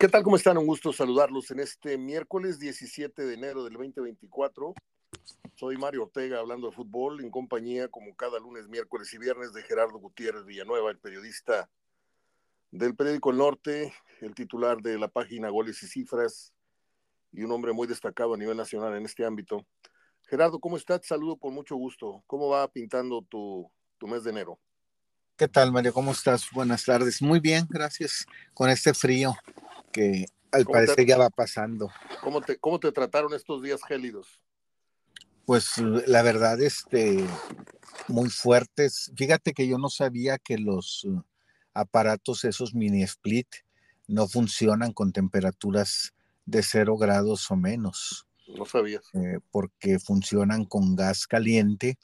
¿Qué tal? ¿Cómo están? Un gusto saludarlos en este miércoles 17 de enero del 2024. Soy Mario Ortega hablando de fútbol en compañía, como cada lunes, miércoles y viernes, de Gerardo Gutiérrez Villanueva, el periodista del periódico El Norte, el titular de la página Goles y Cifras y un hombre muy destacado a nivel nacional en este ámbito. Gerardo, ¿cómo estás? saludo con mucho gusto. ¿Cómo va pintando tu, tu mes de enero? ¿Qué tal, Mario? ¿Cómo estás? Buenas tardes. Muy bien, gracias. Con este frío que al parecer ya va pasando. ¿Cómo te, ¿Cómo te trataron estos días gélidos? Pues la verdad, este, muy fuertes. Fíjate que yo no sabía que los uh, aparatos, esos mini split, no funcionan con temperaturas de cero grados o menos. No sabías. Eh, porque funcionan con gas caliente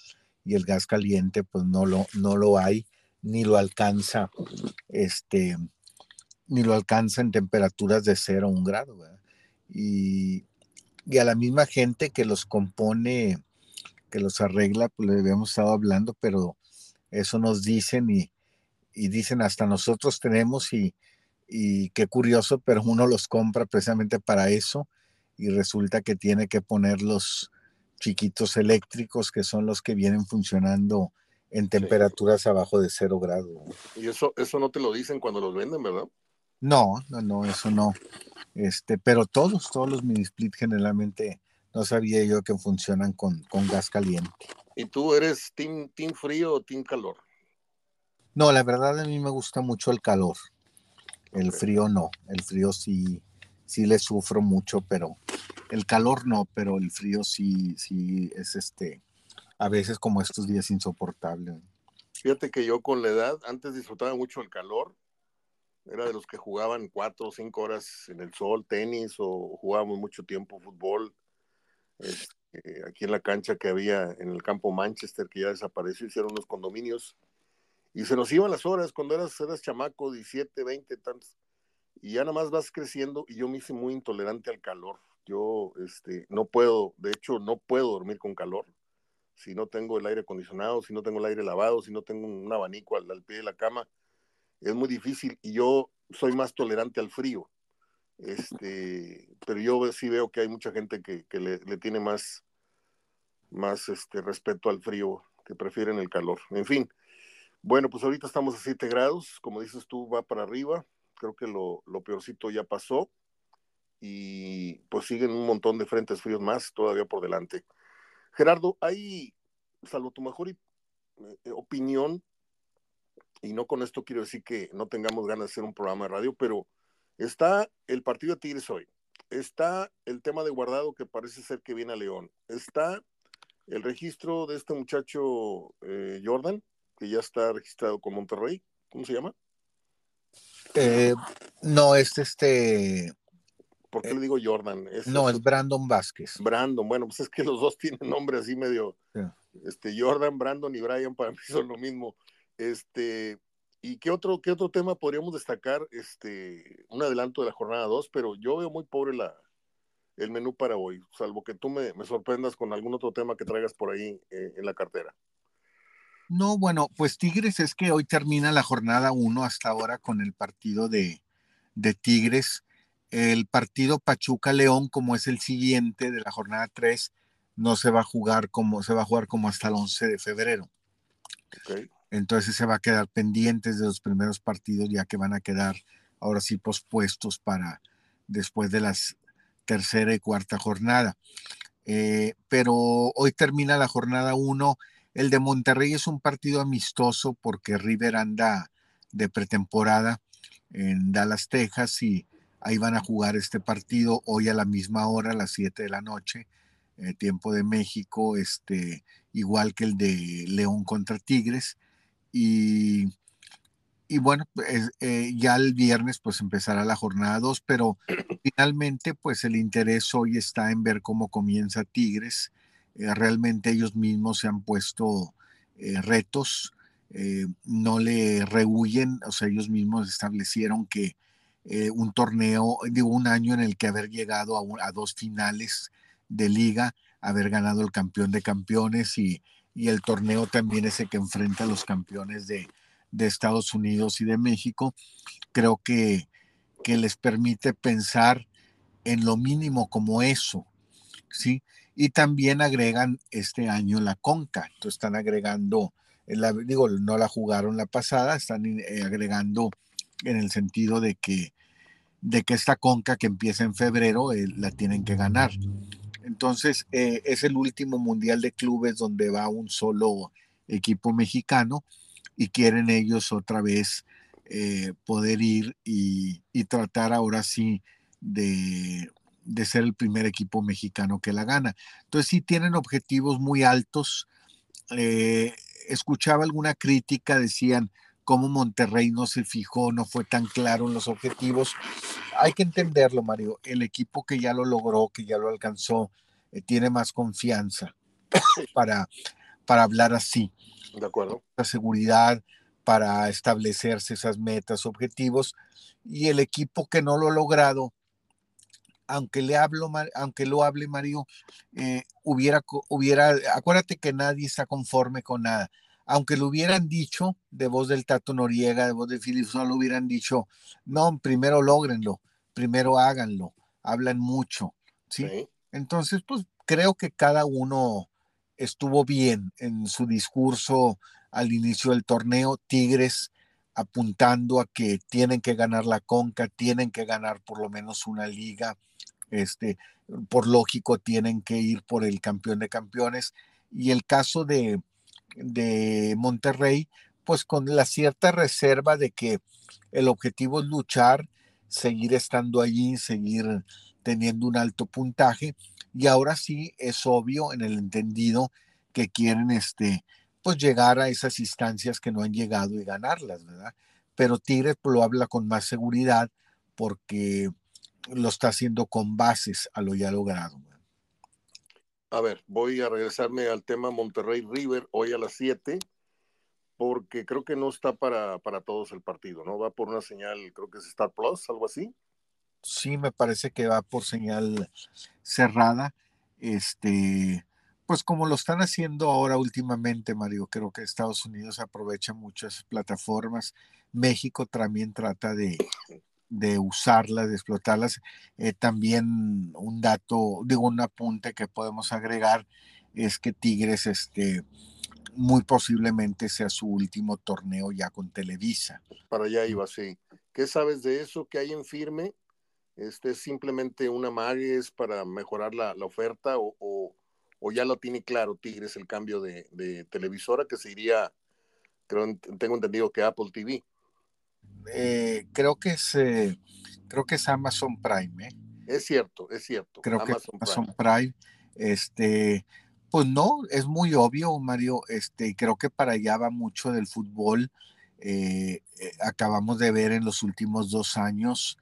y el gas caliente pues no lo, no lo hay ni lo alcanza este ni lo alcanza en temperaturas de cero a un grado. Y, y, a la misma gente que los compone, que los arregla, pues le habíamos estado hablando, pero eso nos dicen y, y dicen hasta nosotros tenemos y, y qué curioso, pero uno los compra precisamente para eso y resulta que tiene que poner los chiquitos eléctricos que son los que vienen funcionando en temperaturas abajo de cero grado. Y eso, eso no te lo dicen cuando los venden, ¿verdad? No, no, no, eso no. Este, pero todos, todos los mini split generalmente no sabía yo que funcionan con, con gas caliente. ¿Y tú eres team, team frío o team calor? No, la verdad a mí me gusta mucho el calor. El frío no, el frío sí, sí le sufro mucho, pero el calor no, pero el frío sí, sí es este, a veces como estos días insoportable. Fíjate que yo con la edad, antes disfrutaba mucho el calor, era de los que jugaban cuatro o cinco horas en el sol, tenis, o jugábamos mucho tiempo fútbol. Este, aquí en la cancha que había en el campo Manchester, que ya desapareció, hicieron unos condominios. Y se nos iban las horas cuando eras, eras chamaco, 17, 20, tantos. Y ya nada más vas creciendo y yo me hice muy intolerante al calor. Yo este, no puedo, de hecho, no puedo dormir con calor. Si no tengo el aire acondicionado, si no tengo el aire lavado, si no tengo un abanico al pie de la cama, es muy difícil y yo soy más tolerante al frío. Este, pero yo sí veo que hay mucha gente que, le, tiene más, más este, respeto al frío, que prefieren el calor. En fin, bueno, pues ahorita estamos a 7 grados, como dices tú, va para arriba. Creo que lo, lo peorcito ya pasó y pues siguen un montón de frentes fríos más todavía por delante. Gerardo, hay, salvo tu mejor eh, opinión, y no con esto quiero decir que no tengamos ganas de hacer un programa de radio, pero está el partido de Tigres hoy, está el tema de guardado que parece ser que viene a León, está el registro de este muchacho eh, Jordan, que ya está registrado con Monterrey, ¿cómo se llama? Eh, no, es este... ¿Por qué le digo Jordan? no, es Brandon Vázquez. Brandon, bueno, pues es que los dos tienen nombre así medio... Este, Jordan, Brandon y Brian para mí son lo mismo. Este, ¿y qué otro, qué otro tema podríamos destacar? Este, un adelanto de la jornada 2, pero yo veo muy pobre la, el menú para hoy, salvo que tú me, sorprendas con algún otro tema que traigas por ahí eh, en la cartera. No, bueno, pues Tigres es que hoy termina la jornada 1 hasta ahora con el partido de, de Tigres. El partido Pachuca-León, como es el siguiente de la jornada 3, no se va a jugar como se va a jugar como hasta el 11 de febrero. Okay. Entonces se va a quedar pendientes de los primeros partidos, ya que van a quedar ahora sí pospuestos para después de las tercera y cuarta jornada. Eh, pero hoy termina la jornada 1. El de Monterrey es un partido amistoso porque River anda de pretemporada en Dallas, Texas, y ahí van a jugar este partido hoy a la misma hora, a las 7 de la noche, eh, tiempo de México, este, igual que el de León contra Tigres. Y, y bueno, pues, eh, ya el viernes pues empezará la jornada 2, pero finalmente pues el interés hoy está en ver cómo comienza Tigres. Eh, realmente ellos mismos se han puesto eh, retos, no le rehuyen, o sea, ellos mismos establecieron que un torneo, digo, un año en el que haber llegado a, a dos finales de liga, haber ganado el campeón de campeones y, y el torneo también es el que enfrenta a los campeones de, Estados Unidos y de México. Creo que, que les permite pensar en lo mínimo como eso, ¿sí? Y también agregan este año la Conca, entonces están agregando, digo, no la jugaron la pasada, están eh, agregando en el sentido de que, de que esta Conca que empieza en febrero eh, la tienen que ganar. Entonces, eh, es el último mundial de clubes donde va un solo equipo mexicano y quieren ellos otra vez eh, poder ir y, tratar ahora sí de, ser el primer equipo mexicano que la gana. Entonces, sí tienen objetivos muy altos. Eh, escuchaba alguna crítica, decían, cómo Monterrey no se fijó, no fue tan claro en los objetivos. Hay que entenderlo, Mario. El equipo que ya lo logró, que ya lo alcanzó, eh, tiene más confianza para, para hablar así. De acuerdo. La seguridad para establecerse esas metas, objetivos. Y el equipo que no lo ha logrado, aunque le hablo, aunque lo hable Mario, eh, hubiera, hubiera, acuérdate que nadie está conforme con nada aunque lo hubieran dicho de voz del Tato Noriega, de voz de Phillips, no lo hubieran dicho, no, primero logrenlo, primero háganlo, hablan mucho, ¿sí? Entonces, pues creo que cada uno estuvo bien en su discurso al inicio del torneo, Tigres apuntando a que tienen que ganar la Conca, tienen que ganar por lo menos una liga, este, por lógico tienen que ir por el campeón de campeones. Y el caso de, de Monterrey, pues con la cierta reserva de que el objetivo es luchar, seguir estando allí, seguir teniendo un alto puntaje. Y ahora sí es obvio en el entendido que quieren este, pues llegar a esas instancias que no han llegado y ganarlas, ¿verdad? Pero Tigres lo habla con más seguridad porque lo está haciendo con bases a lo ya logrado. A ver, voy a regresarme al tema Monterrey River hoy a las 7, porque creo que no está para, para todos el partido, ¿no? Va por una señal, creo que es Star Plus, algo así. Sí, me parece que va por señal cerrada. Este, pues como lo están haciendo ahora últimamente, Mario, creo que Estados Unidos aprovecha muchas plataformas. México también trata de, de usarlas, de explotarlas. Eh, también un dato, digo, un apunte que podemos agregar es que Tigres, este, muy posiblemente sea su último torneo ya con Televisa. Para allá iba, sí. ¿Qué sabes de eso? ¿Qué hay en firme? ¿Este es simplemente una magues para mejorar la, oferta o, o, ya lo tiene claro Tigres el cambio de, de televisora que se iría, creo, tengo entendido que Apple TV? Eh, creo que es eh, creo que es Amazon Prime. ¿eh? Es cierto, es cierto. Creo que es Amazon Prime. Este, pues no, es muy obvio, Mario. Este, creo que para allá va mucho del fútbol. acabamos de ver en los últimos dos años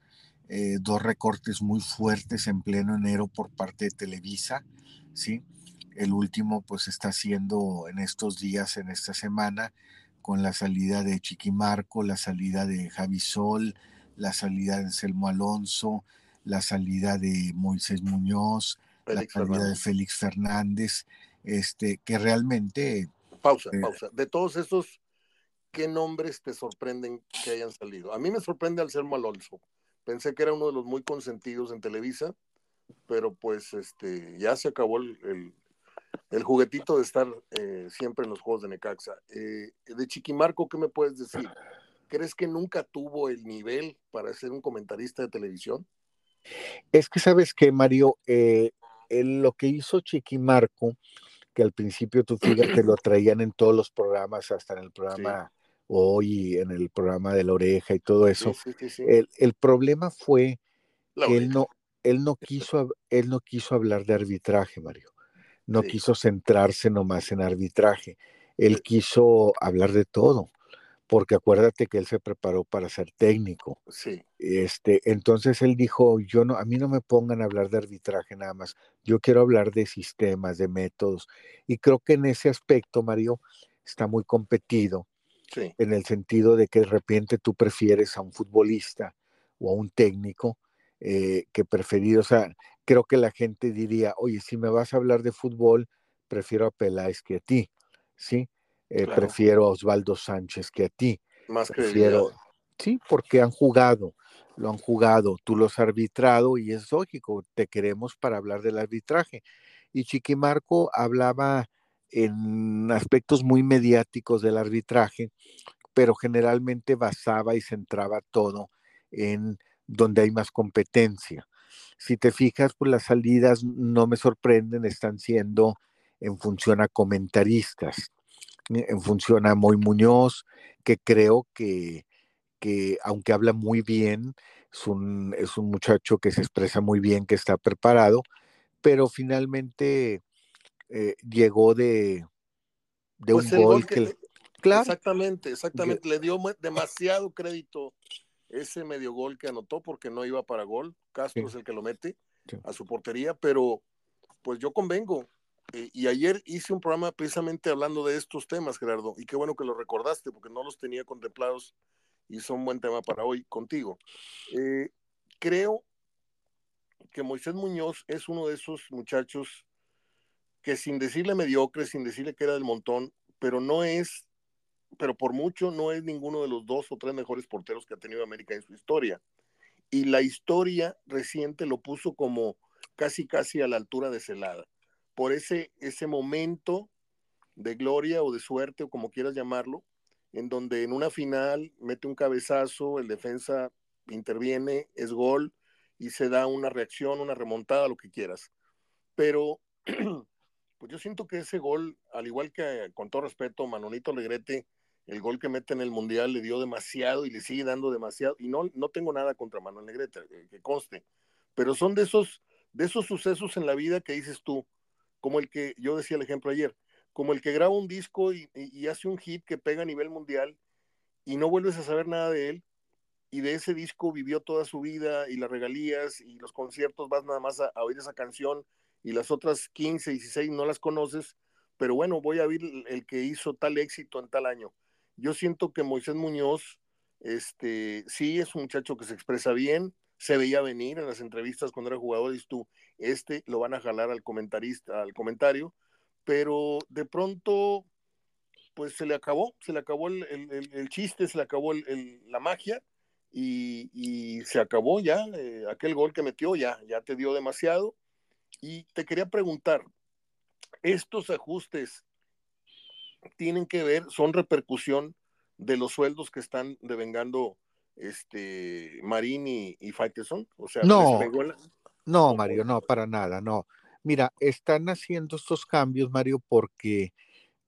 dos recortes muy fuertes en pleno enero por parte de Televisa, ¿sí? El último pues está haciendo en estos días, en esta semana, con la salida de Chiquimarco, la salida de Javi Sol, la salida de Anselmo Alonso, la salida de Moisés Muñoz, la salida de Félix Fernández, este, que realmente... Pausa, eh, pausa. De todos esos, ¿qué nombres te sorprenden que hayan salido? A mí me sorprende Anselmo Alonso. Pensé que era uno de los muy consentidos en Televisa, pero pues este, ya se acabó el, el juguetito de estar eh, siempre en los juegos de Necaxa. Eh, de Chiquimarco, ¿qué me puedes decir? ¿Crees que nunca tuvo el nivel para ser un comentarista de televisión? Es que sabes que, Mario, eh, lo que hizo Chiquimarco, que al principio tú fíjate, lo traían en todos los programas, hasta en el programa hoy, en el programa de la oreja y todo eso. el, el, problema fue que él no, él no quiso, él no quiso hablar de arbitraje, Mario no quiso centrarse nomás en arbitraje, él quiso hablar de todo, porque acuérdate que él se preparó para ser técnico. Sí. Este, entonces él dijo, yo no, a mí no me pongan a hablar de arbitraje nada más, yo quiero hablar de sistemas, de métodos, y creo que en ese aspecto, Mario, está muy competido, en el sentido de que de repente tú prefieres a un futbolista o a un técnico eh, que preferido, o sea, creo que la gente diría, oye, si me vas a hablar de fútbol, prefiero a Peláez que a ti, ¿sí? Eh, prefiero a Osvaldo Sánchez que a ti. Más prefiero, Sí, porque han jugado. lo han jugado, tú los has arbitrado y es lógico, te queremos para hablar del arbitraje. Y Chiquimarco hablaba en aspectos muy mediáticos del arbitraje, pero generalmente basaba y centraba todo en donde hay más competencia. Si te fijas, pues las salidas no me sorprenden, están siendo en función a comentaristas, en función a Moy Muñoz, que creo que, que aunque habla muy bien, es un, es un muchacho que se expresa muy bien, que está preparado, pero finalmente eh, llegó de, de pues un gol, que, claro, exactamente, exactamente, le dio demasiado crédito ese medio gol que anotó porque no iba para gol, Castro es el que lo mete a su portería, pero pues yo convengo, eh, y ayer hice un programa precisamente hablando de estos temas, Gerardo, y qué bueno que lo recordaste porque no los tenía contemplados y son buen tema para hoy contigo. Eh, creo que Moisés Muñoz es uno de esos muchachos que sin decirle mediocre, sin decirle que era del montón, pero no es, pero por mucho no es ninguno de los dos o tres mejores porteros que ha tenido América en su historia. Y la historia reciente lo puso como casi casi a la altura de Celada, por ese, ese momento de gloria o de suerte o como quieras llamarlo, en donde en una final mete un cabezazo, el defensa interviene, es gol y se da una reacción, una remontada, lo que quieras. Pero pues yo siento que ese gol, al igual que con todo respeto, Manolito Legrete, el gol que mete en el Mundial le dio demasiado y le sigue dando demasiado. Y no, no tengo nada contra Manuel Negrete, eh, que conste. Pero son de esos, de esos sucesos en la vida que dices tú, como el que yo decía el ejemplo ayer, como el que graba un disco y, hace un hit que pega a nivel mundial y no vuelves a saber nada de él, y de ese disco vivió toda su vida y las regalías y los conciertos, vas nada más a, oír esa canción y las otras 15, 16 no las conoces, pero bueno, voy a ver el que hizo tal éxito en tal año. Yo siento que Moisés Muñoz, este, sí es un muchacho que se expresa bien, se veía venir en las entrevistas cuando era jugador, y tú, este lo van a jalar al comentarista, al comentario, pero de pronto, pues se le acabó, se le acabó el, chiste, se le acabó la magia y, se acabó ya, eh, aquel gol que metió ya, ya te dio demasiado. Y te quería preguntar, ¿estos ajustes tienen que ver, son repercusión de los sueldos que están devengando este Marín y, y Faiteson? O sea, no, no, Mario, no, para nada, no. Mira, están haciendo estos cambios, Mario, porque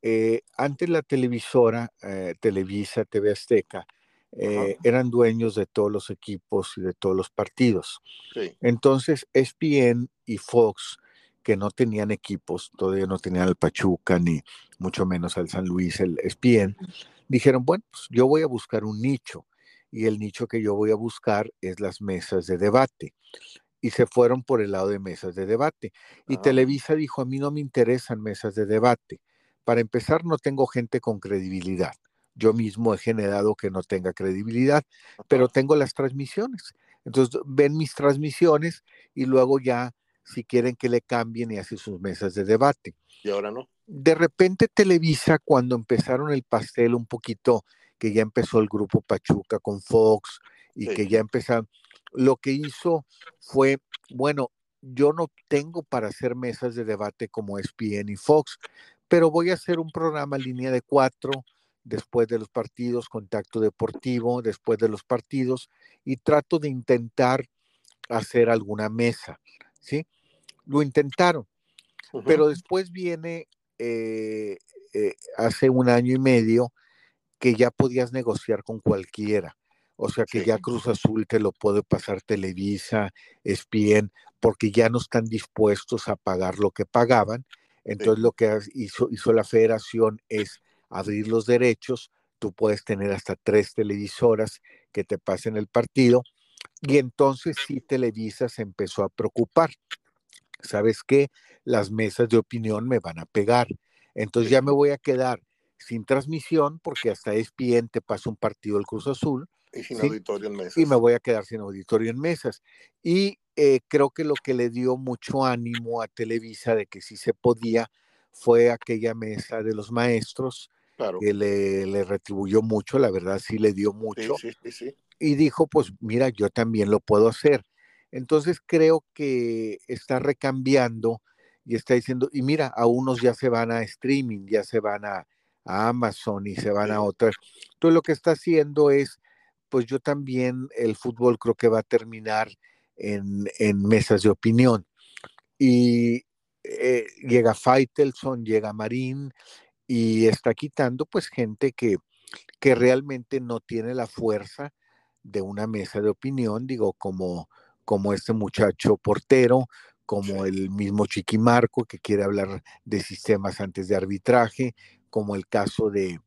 eh, antes la televisora, eh, Televisa, TV Azteca, eh, eran dueños de todos los equipos y de todos los partidos. Entonces, ESPN y Fox, que no tenían equipos, todavía no tenían el Pachuca, ni mucho menos al San Luis, el ESPN, dijeron, bueno, pues yo voy a buscar un nicho y el nicho que yo voy a buscar es las mesas de debate y se fueron por el lado de mesas de debate. Y ah. Televisa dijo, a mí no me interesan mesas de debate. Para empezar, no tengo gente con credibilidad. Yo mismo he generado que no tenga credibilidad, pero tengo las transmisiones. Entonces, ven mis transmisiones y luego ya, si quieren que le cambien y hacen sus mesas de debate. Y ahora no. De repente Televisa, cuando empezaron el pastel un poquito, que ya empezó el grupo Pachuca con Fox y que ya empezaron, lo que hizo fue, bueno, yo no tengo para hacer mesas de debate como ESPN y Fox, pero voy a hacer un programa en línea de cuatro después de los partidos, contacto deportivo, después de los partidos, y trato de intentar hacer alguna mesa, ¿sí? Lo intentaron, pero después viene, eh, eh, hace un año y medio, que ya podías negociar con cualquiera. O sea que ya Cruz Azul te lo puede pasar Televisa, ESPN, porque ya no están dispuestos a pagar lo que pagaban. Entonces lo que hizo, hizo la federación es abrir los derechos. Tú puedes tener hasta tres televisoras que te pasen el partido. Y entonces sí Televisa se empezó a preocupar. ¿Sabes qué? Las mesas de opinión me van a pegar. Entonces ya me voy a quedar sin transmisión porque hasta ESPN te pasa un partido del Cruz Azul y sin auditorio en mesas. Y me voy a quedar sin auditorio en mesas. Y eh, creo que lo que le dio mucho ánimo a Televisa de que sí se podía fue aquella mesa de los maestros, que le, le, retribuyó mucho, la verdad sí le dio mucho. Sí, sí, sí, y dijo, pues mira, yo también lo puedo hacer. Entonces creo que está recambiando y está diciendo, y mira, a unos ya se van a streaming, ya se van a, Amazon y se van a otras. Entonces lo que está haciendo es, pues yo también el fútbol creo que va a terminar en, mesas de opinión. Y eh, llega Faitelson, llega Marín y está quitando pues gente que, que realmente no tiene la fuerza de una mesa de opinión, digo, como, como este muchacho portero, como el mismo Chiquimarco que quiere hablar de sistemas antes de arbitraje, como el caso de,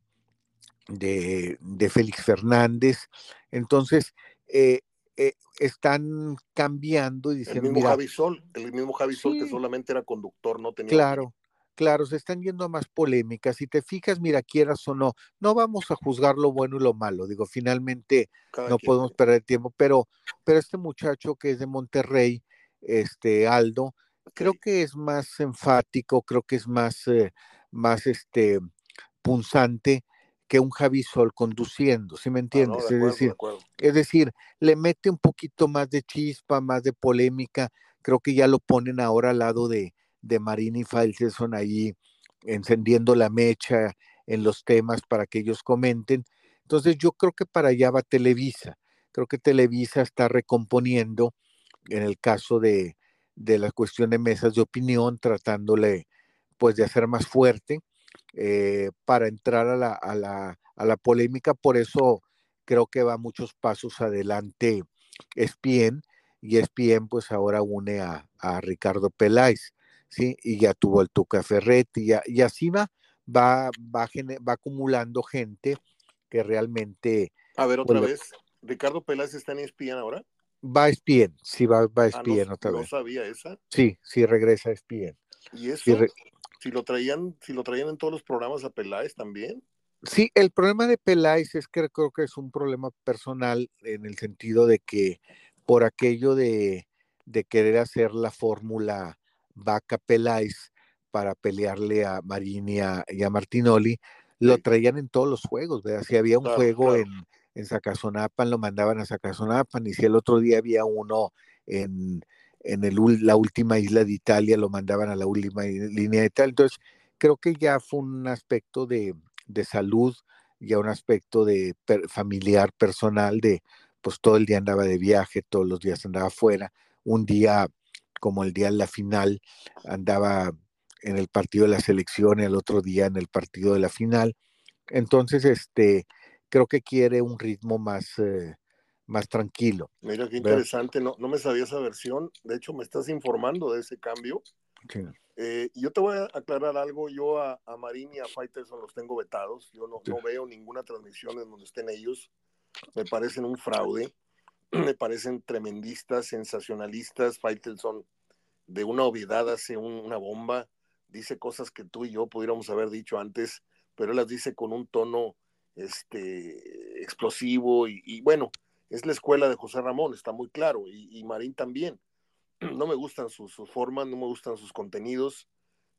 de, Félix Fernández. Entonces, eh, eh, están cambiando y diciendo. El mismo Javi Sol, el mismo Javi Sol que solamente era conductor, no tenía. Claro, claro, se están yendo a más polémicas. Si te fijas, mira, quieras o no, no vamos a juzgar lo bueno y lo malo. Digo, finalmente no podemos perder tiempo, pero, pero este muchacho que es de Monterrey, este Aldo, creo que es más enfático, creo que es más, eh, más este, punzante que un Javi Sol conduciendo, ¿sí me ah, entiendes? es, decir, es decir, le mete un poquito más de chispa, más de polémica, creo que ya lo ponen ahora al lado de, de Marín y Falseson ahí encendiendo la mecha en los temas para que ellos comenten. Entonces yo creo que para allá va Televisa. Creo que Televisa está recomponiendo en el caso de, de la cuestión de mesas de opinión, tratándole pues de hacer más fuerte eh, para entrar a la, a, la, a la, polémica. Por eso creo que va muchos pasos adelante Espien y Espien pues ahora une a, a, Ricardo Peláez, ¿sí? Y ya tuvo el Tuca Ferretti y, y así va, va, va, va acumulando gente que realmente... A ver, otra vez, ¿Ricardo Peláez está en Espien ahora? Va a Espien, sí, va, va a Espien ah, otra vez. ¿No sabía esa? Sí, sí, regresa a Espien. ¿Y eso? si lo traían, si lo traían en todos los programas a Peláez también. Sí, el problema de Peláez es que creo que es un problema personal en el sentido de que por aquello de, querer hacer la fórmula Vaca Peláez para pelearle a Marini y a, Martinoli, lo traían en todos los juegos, ¿verdad? Si había un juego en, en Zacazonapan, lo mandaban a Zacazonapan, y si el otro día había uno en, en el, la última isla de Italia, lo mandaban a la última línea de Italia. Entonces, creo que ya fue un aspecto de, de salud, ya un aspecto de familiar, personal, de pues todo el día andaba de viaje, todos los días andaba afuera. Un día, como el día de la final, andaba en el partido de la selección, el otro día en el partido de la final. Entonces, este, creo que quiere un ritmo más, eh, más tranquilo. Mira qué interesante, no, no me sabía esa versión, de hecho me estás informando de ese cambio. Eh, yo te voy a aclarar algo, yo a, a Marín y a Faitelson los tengo vetados, yo no, no, veo ninguna transmisión en donde estén ellos, me parecen un fraude, me parecen tremendistas, sensacionalistas, Faitelson de una obviedad hace una bomba, dice cosas que tú y yo pudiéramos haber dicho antes, pero él las dice con un tono este, explosivo y, y bueno, es la escuela de José Ramón, está muy claro, y, Marín también. No me gustan sus, formas, no me gustan sus contenidos.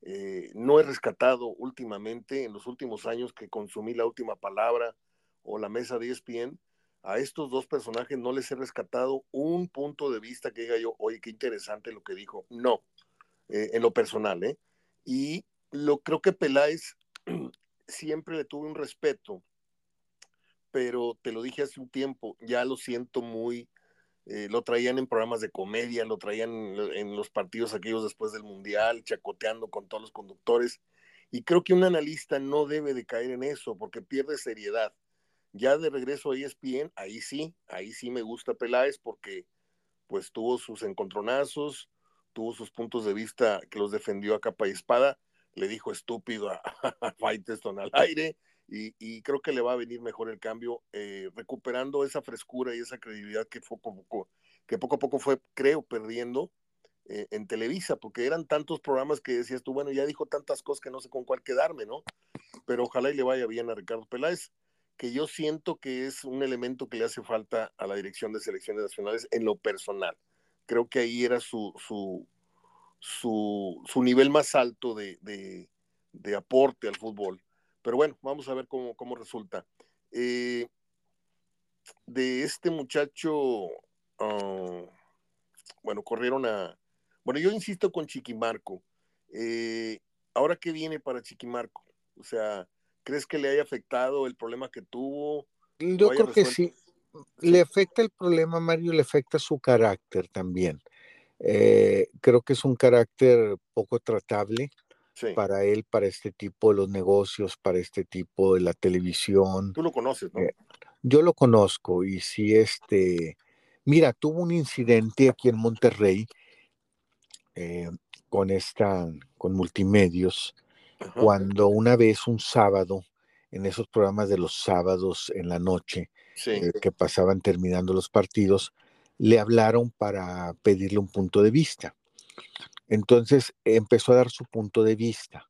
Eh, no he rescatado últimamente, en los últimos años que consumí la última palabra o la mesa de ESPN, a estos dos personajes no les he rescatado un punto de vista que diga yo, oye, qué interesante lo que dijo. No, eh, en lo personal, ¿eh? Y lo creo que Peláez siempre le tuve un respeto pero te lo dije hace un tiempo, ya lo siento muy, eh, lo traían en programas de comedia, lo traían en los partidos aquellos después del Mundial, chacoteando con todos los conductores, y creo que un analista no debe de caer en eso porque pierde seriedad. Ya de regreso a ESPN, ahí sí, ahí sí me gusta Peláez porque pues tuvo sus encontronazos, tuvo sus puntos de vista que los defendió a capa y espada, le dijo estúpido a, a al aire, y, creo que le va a venir mejor el cambio, eh, recuperando esa frescura y esa credibilidad que poco a poco, que poco a poco fue, creo, perdiendo eh, en Televisa, porque eran tantos programas que decías tú, bueno, ya dijo tantas cosas que no sé con cuál quedarme, ¿no? Pero ojalá y le vaya bien a Ricardo Peláez, que yo siento que es un elemento que le hace falta a la dirección de selecciones nacionales en lo personal. Creo que ahí era su, su, su, nivel más alto de, de aporte al fútbol pero bueno, vamos a ver cómo, resulta. Eh, de este muchacho, ah, bueno, corrieron a, bueno, yo insisto con Chiquimarco. Eh, ¿Ahora qué viene para Chiquimarco? O sea, ¿crees que le haya afectado el problema que tuvo? Yo creo que sí. Le afecta el problema, Mario, le afecta su carácter también. Eh, creo que es un carácter poco tratable para él, para este tipo de los negocios, para este tipo de la televisión. Tú lo conoces, ¿no? Eh, yo lo conozco y si este, mira, tuvo un incidente aquí en Monterrey eh, con esta, con multimedios, cuando una vez un sábado, en esos programas de los sábados en la noche, eh, que pasaban terminando los partidos, le hablaron para pedirle un punto de vista. Entonces empezó a dar su punto de vista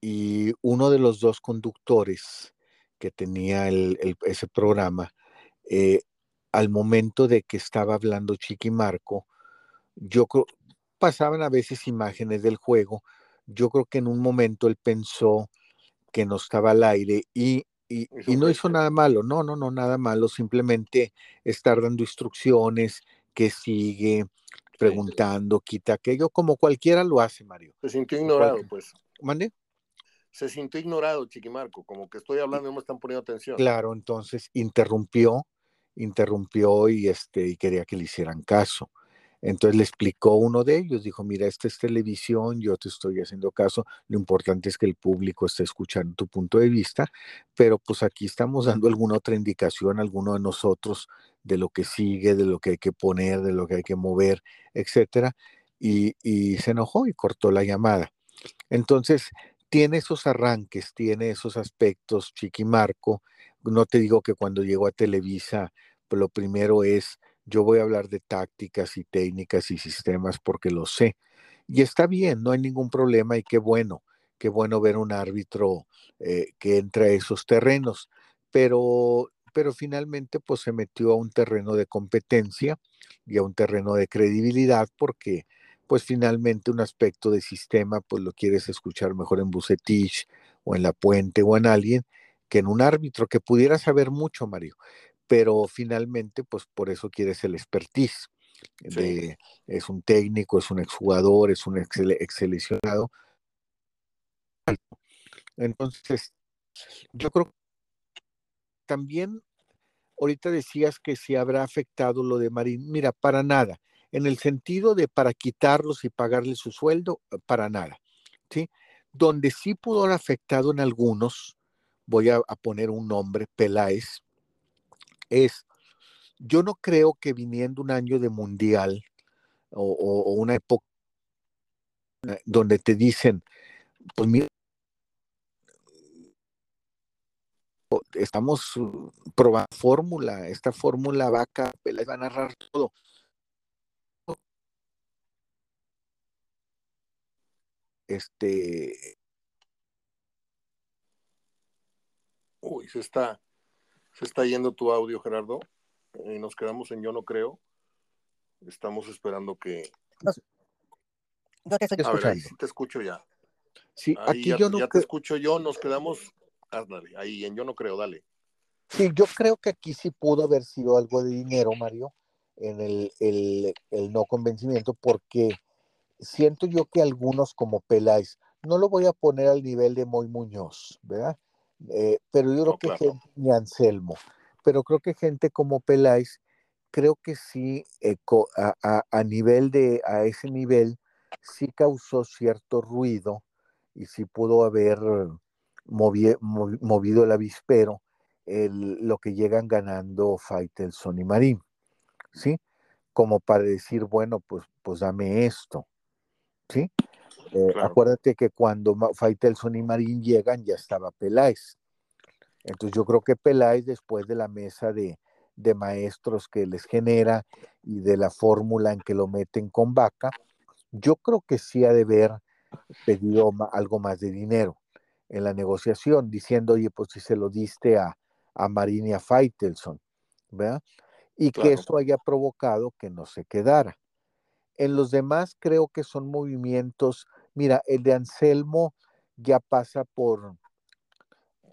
y uno de los dos conductores que tenía ese programa, eh, al momento de que estaba hablando Chiqui Marco, yo creo, pasaban a veces imágenes del juego, yo creo que en un momento él pensó que no estaba al aire y, y, no hizo nada malo, no, no, no, nada malo, simplemente estar dando instrucciones, que sigue, preguntando, quita aquello, como cualquiera lo hace, Mario. Se sintió ignorado, pues. ¿Mande? Se sintió ignorado, Chiquimarco, como que estoy hablando y no me están poniendo atención. Claro, entonces interrumpió, interrumpió y, este, y quería que le hicieran caso. Entonces le explicó uno de ellos, dijo, mira, esta es televisión, yo te estoy haciendo caso, lo importante es que el público esté escuchando tu punto de vista, pero pues aquí estamos dando alguna otra indicación, alguno de nosotros, de lo que sigue, de lo que hay que poner, de lo que hay que mover, etcétera, y, se enojó y cortó la llamada. Entonces, tiene esos arranques, tiene esos aspectos, Chiquimarco, no te digo que cuando llegó a Televisa, lo primero es yo voy a hablar de tácticas y técnicas y sistemas porque lo sé. Y está bien, no hay ningún problema y qué bueno, qué bueno ver un árbitro eh, que entra a esos terrenos. Pero, pero finalmente pues se metió a un terreno de competencia y a un terreno de credibilidad porque pues finalmente un aspecto de sistema pues lo quieres escuchar mejor en Bucetich o en La Puente o en alguien que en un árbitro que pudiera saber mucho, Mario pero finalmente, pues por eso quieres el expertise. es un técnico, es un exjugador, es un ex, seleccionado. Entonces, yo creo que también ahorita decías que si habrá afectado lo de Marín. Mira, para nada. En el sentido de para quitarlos y pagarle su sueldo, para nada. ¿sí? Donde sí pudo haber afectado en algunos, voy a, a poner un nombre, Peláez, es, yo no creo que viniendo un año de mundial o, una época donde te dicen, pues mira, estamos probando fórmula, esta fórmula vaca, va a narrar todo. Este. Uy, se está, se está yendo tu audio, Gerardo. Y nos quedamos en Yo no creo. Estamos esperando que. No, te estoy escuchando. A ver, ahí sí te escucho ya. Sí, aquí ya, yo no ya te escucho yo, nos quedamos. Ándale, ahí en Yo no creo, dale. Sí, yo creo que aquí sí pudo haber sido algo de dinero, Mario, en el, el, el no convencimiento, porque siento yo que algunos como Peláez, no lo voy a poner al nivel de Moy Muñoz, ¿verdad? Eh, pero yo creo que gente, ni Anselmo, pero creo que gente como Peláez, creo que sí, eh, a, nivel de, a ese nivel, sí causó cierto ruido y sí pudo haber movido el avispero lo que llegan ganando Faitelson y Marín, ¿sí? Como para decir, bueno, pues, pues dame esto, ¿sí? Eh, acuérdate que cuando Faitelson y Marín llegan ya estaba Peláez. Entonces yo creo que Peláez después de la mesa de, maestros que les genera y de la fórmula en que lo meten con vaca, yo creo que sí ha de haber pedido algo más de dinero en la negociación, diciendo, oye, pues si se lo diste a, a Marín y a Faitelson, ¿verdad? Y que eso haya provocado que no se quedara. En los demás creo que son movimientos, mira, el de Anselmo ya pasa por,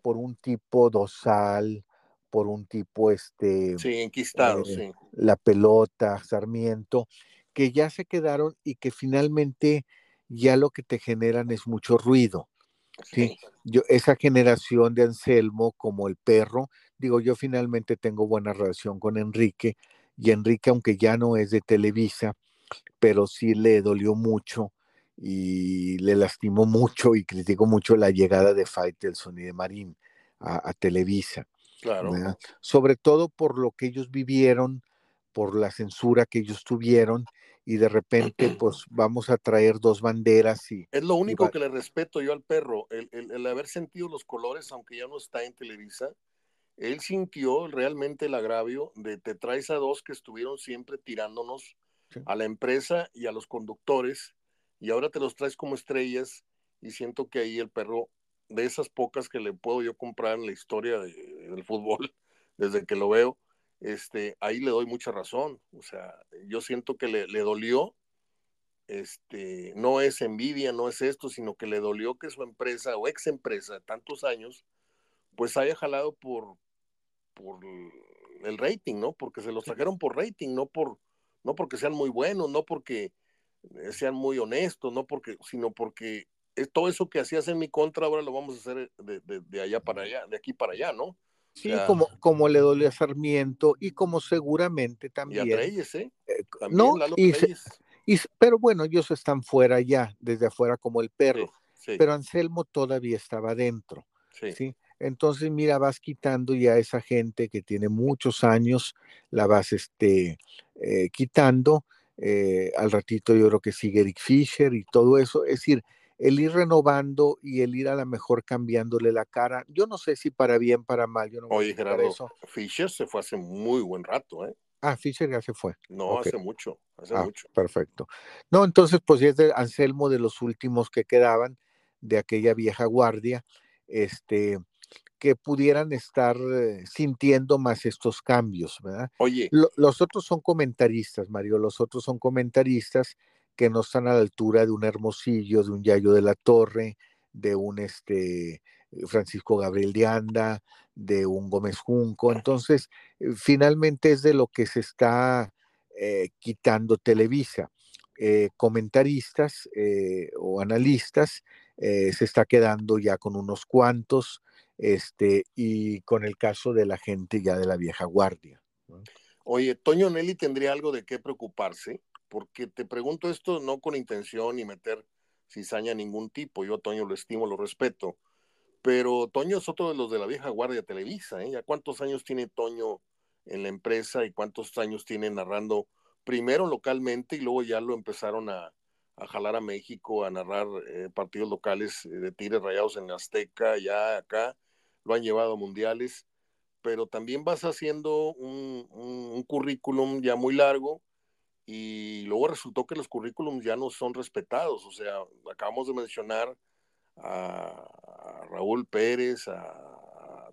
por un tipo dosal, por un tipo, este... Sí, enquistado, sí. La pelota, Sarmiento, que ya se quedaron y que finalmente ya lo que te generan es mucho ruido. Sí. Yo, esa generación de Anselmo, como el perro, digo, yo finalmente tengo buena relación con Enrique, y Enrique, aunque ya no es de Televisa, pero sí le dolió mucho y le lastimó mucho y criticó mucho la llegada de Faitelson y de Marín a, Televisa. Claro. Sobre todo por lo que ellos vivieron, por la censura que ellos tuvieron y de repente pues vamos a traer dos banderas y... Es lo único que le respeto yo al perro, el, el, haber sentido los colores, aunque ya no está en Televisa, él sintió realmente el agravio de te traes a dos que estuvieron siempre tirándonos a la empresa y a los conductores y ahora te los traes como estrellas y siento que ahí el perro, de esas pocas que le puedo yo comprar en la historia del fútbol, desde que lo veo, este, ahí le doy mucha razón. O sea, yo siento que le, le dolió, este, no es envidia, no es esto, sino que le dolió que su empresa o ex empresa, tantos años, pues haya jalado por, por el rating, ¿no? Porque se los trajeron por rating, no por, no porque sean muy buenos, no porque sean muy honestos, no porque, sino porque todo eso que hacías en mi contra ahora lo vamos a hacer de, allá para allá, de aquí para allá, ¿no? Sí, como, como le dolió a Sarmiento y como seguramente también. Y a Reyes, ¿eh? eh no, y, pero bueno, ellos están fuera ya, desde afuera como el perro. Pero Anselmo todavía estaba dentro. ¿sí? Entonces, mira, vas quitando ya esa gente que tiene muchos años, la vas este, eh, quitando. Eh, al ratito yo creo que sigue Eric Fisher y todo eso. Es decir, el ir renovando y el ir a la mejor cambiándole la cara. Yo no sé si para bien, para mal. Yo no Oye, Gerardo, eso. Fisher se fue hace muy buen rato, ¿eh? Ah, Fisher ya se fue. No, hace mucho, hace ah, mucho. Perfecto. No, entonces, pues es de Anselmo de los últimos que quedaban de aquella vieja guardia. Este, que pudieran estar eh, sintiendo más estos cambios, ¿verdad? Oye. los otros son comentaristas, Mario, los otros son comentaristas que no están a la altura de un Hermosillo, de un Yayo de la Torre, de un este, Francisco Gabriel de Anda, de un Gómez Junco. Entonces, eh, finalmente es de lo que se está eh, quitando Televisa. Comentaristas o analistas se está quedando ya con unos cuantos, este, y con el caso de la gente ya de la vieja guardia. Oye, Toño Nelly tendría algo de qué preocuparse, porque te pregunto esto no con intención ni meter cizaña ningún tipo, yo a Toño lo estimo, lo respeto, pero Toño es otro de los de la vieja guardia Televisa, ¿eh? ¿Ya cuántos años tiene Toño en la empresa y cuántos años tiene narrando primero localmente y luego ya lo empezaron a, a jalar a México, a narrar eh, partidos locales eh, de Tigres Rayados en Azteca, ya acá, lo han llevado a mundiales, pero también vas haciendo un, currículum ya muy largo y luego resultó que los currículums ya no son respetados, o sea, acabamos de mencionar a, Raúl Pérez, a, a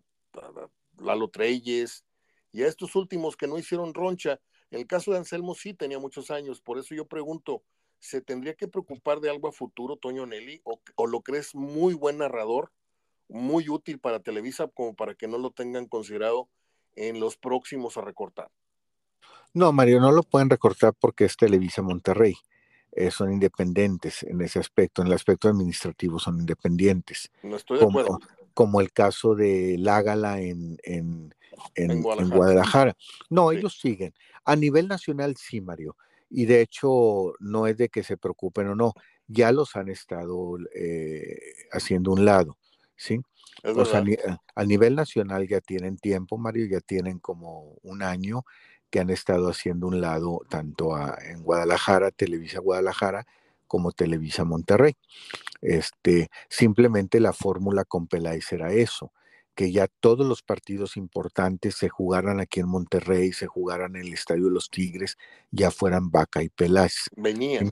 Lalo Treyes, y a estos últimos que no hicieron roncha. El caso de Anselmo sí tenía muchos años, por eso yo pregunto, ¿se tendría que preocupar de algo a futuro, Toño Nelly? ¿O, lo crees muy buen narrador, muy útil para Televisa como para que no lo tengan considerado en los próximos a recortar? No, Mario, no lo pueden recortar porque es Televisa Monterrey. Eh, son independientes en ese aspecto, en el aspecto administrativo son independientes. No estoy de como, acuerdo. Como el caso de Lágala en, en, en, Guadalajara. No, ellos siguen. A nivel nacional sí, Mario y de hecho no es de que se preocupen o no, ya los han estado eh, haciendo un lado, ¿sí? O sea, a, nivel nacional ya tienen tiempo, Mario, ya tienen como un año que han estado haciendo un lado tanto en Guadalajara, Televisa Guadalajara, como Televisa Monterrey. Este, simplemente la fórmula con Peláez era eso, que ya todos los partidos importantes se jugaran aquí en Monterrey, se jugaran en el Estadio de los Tigres, ya fueran Vaca y Peláez. Venían.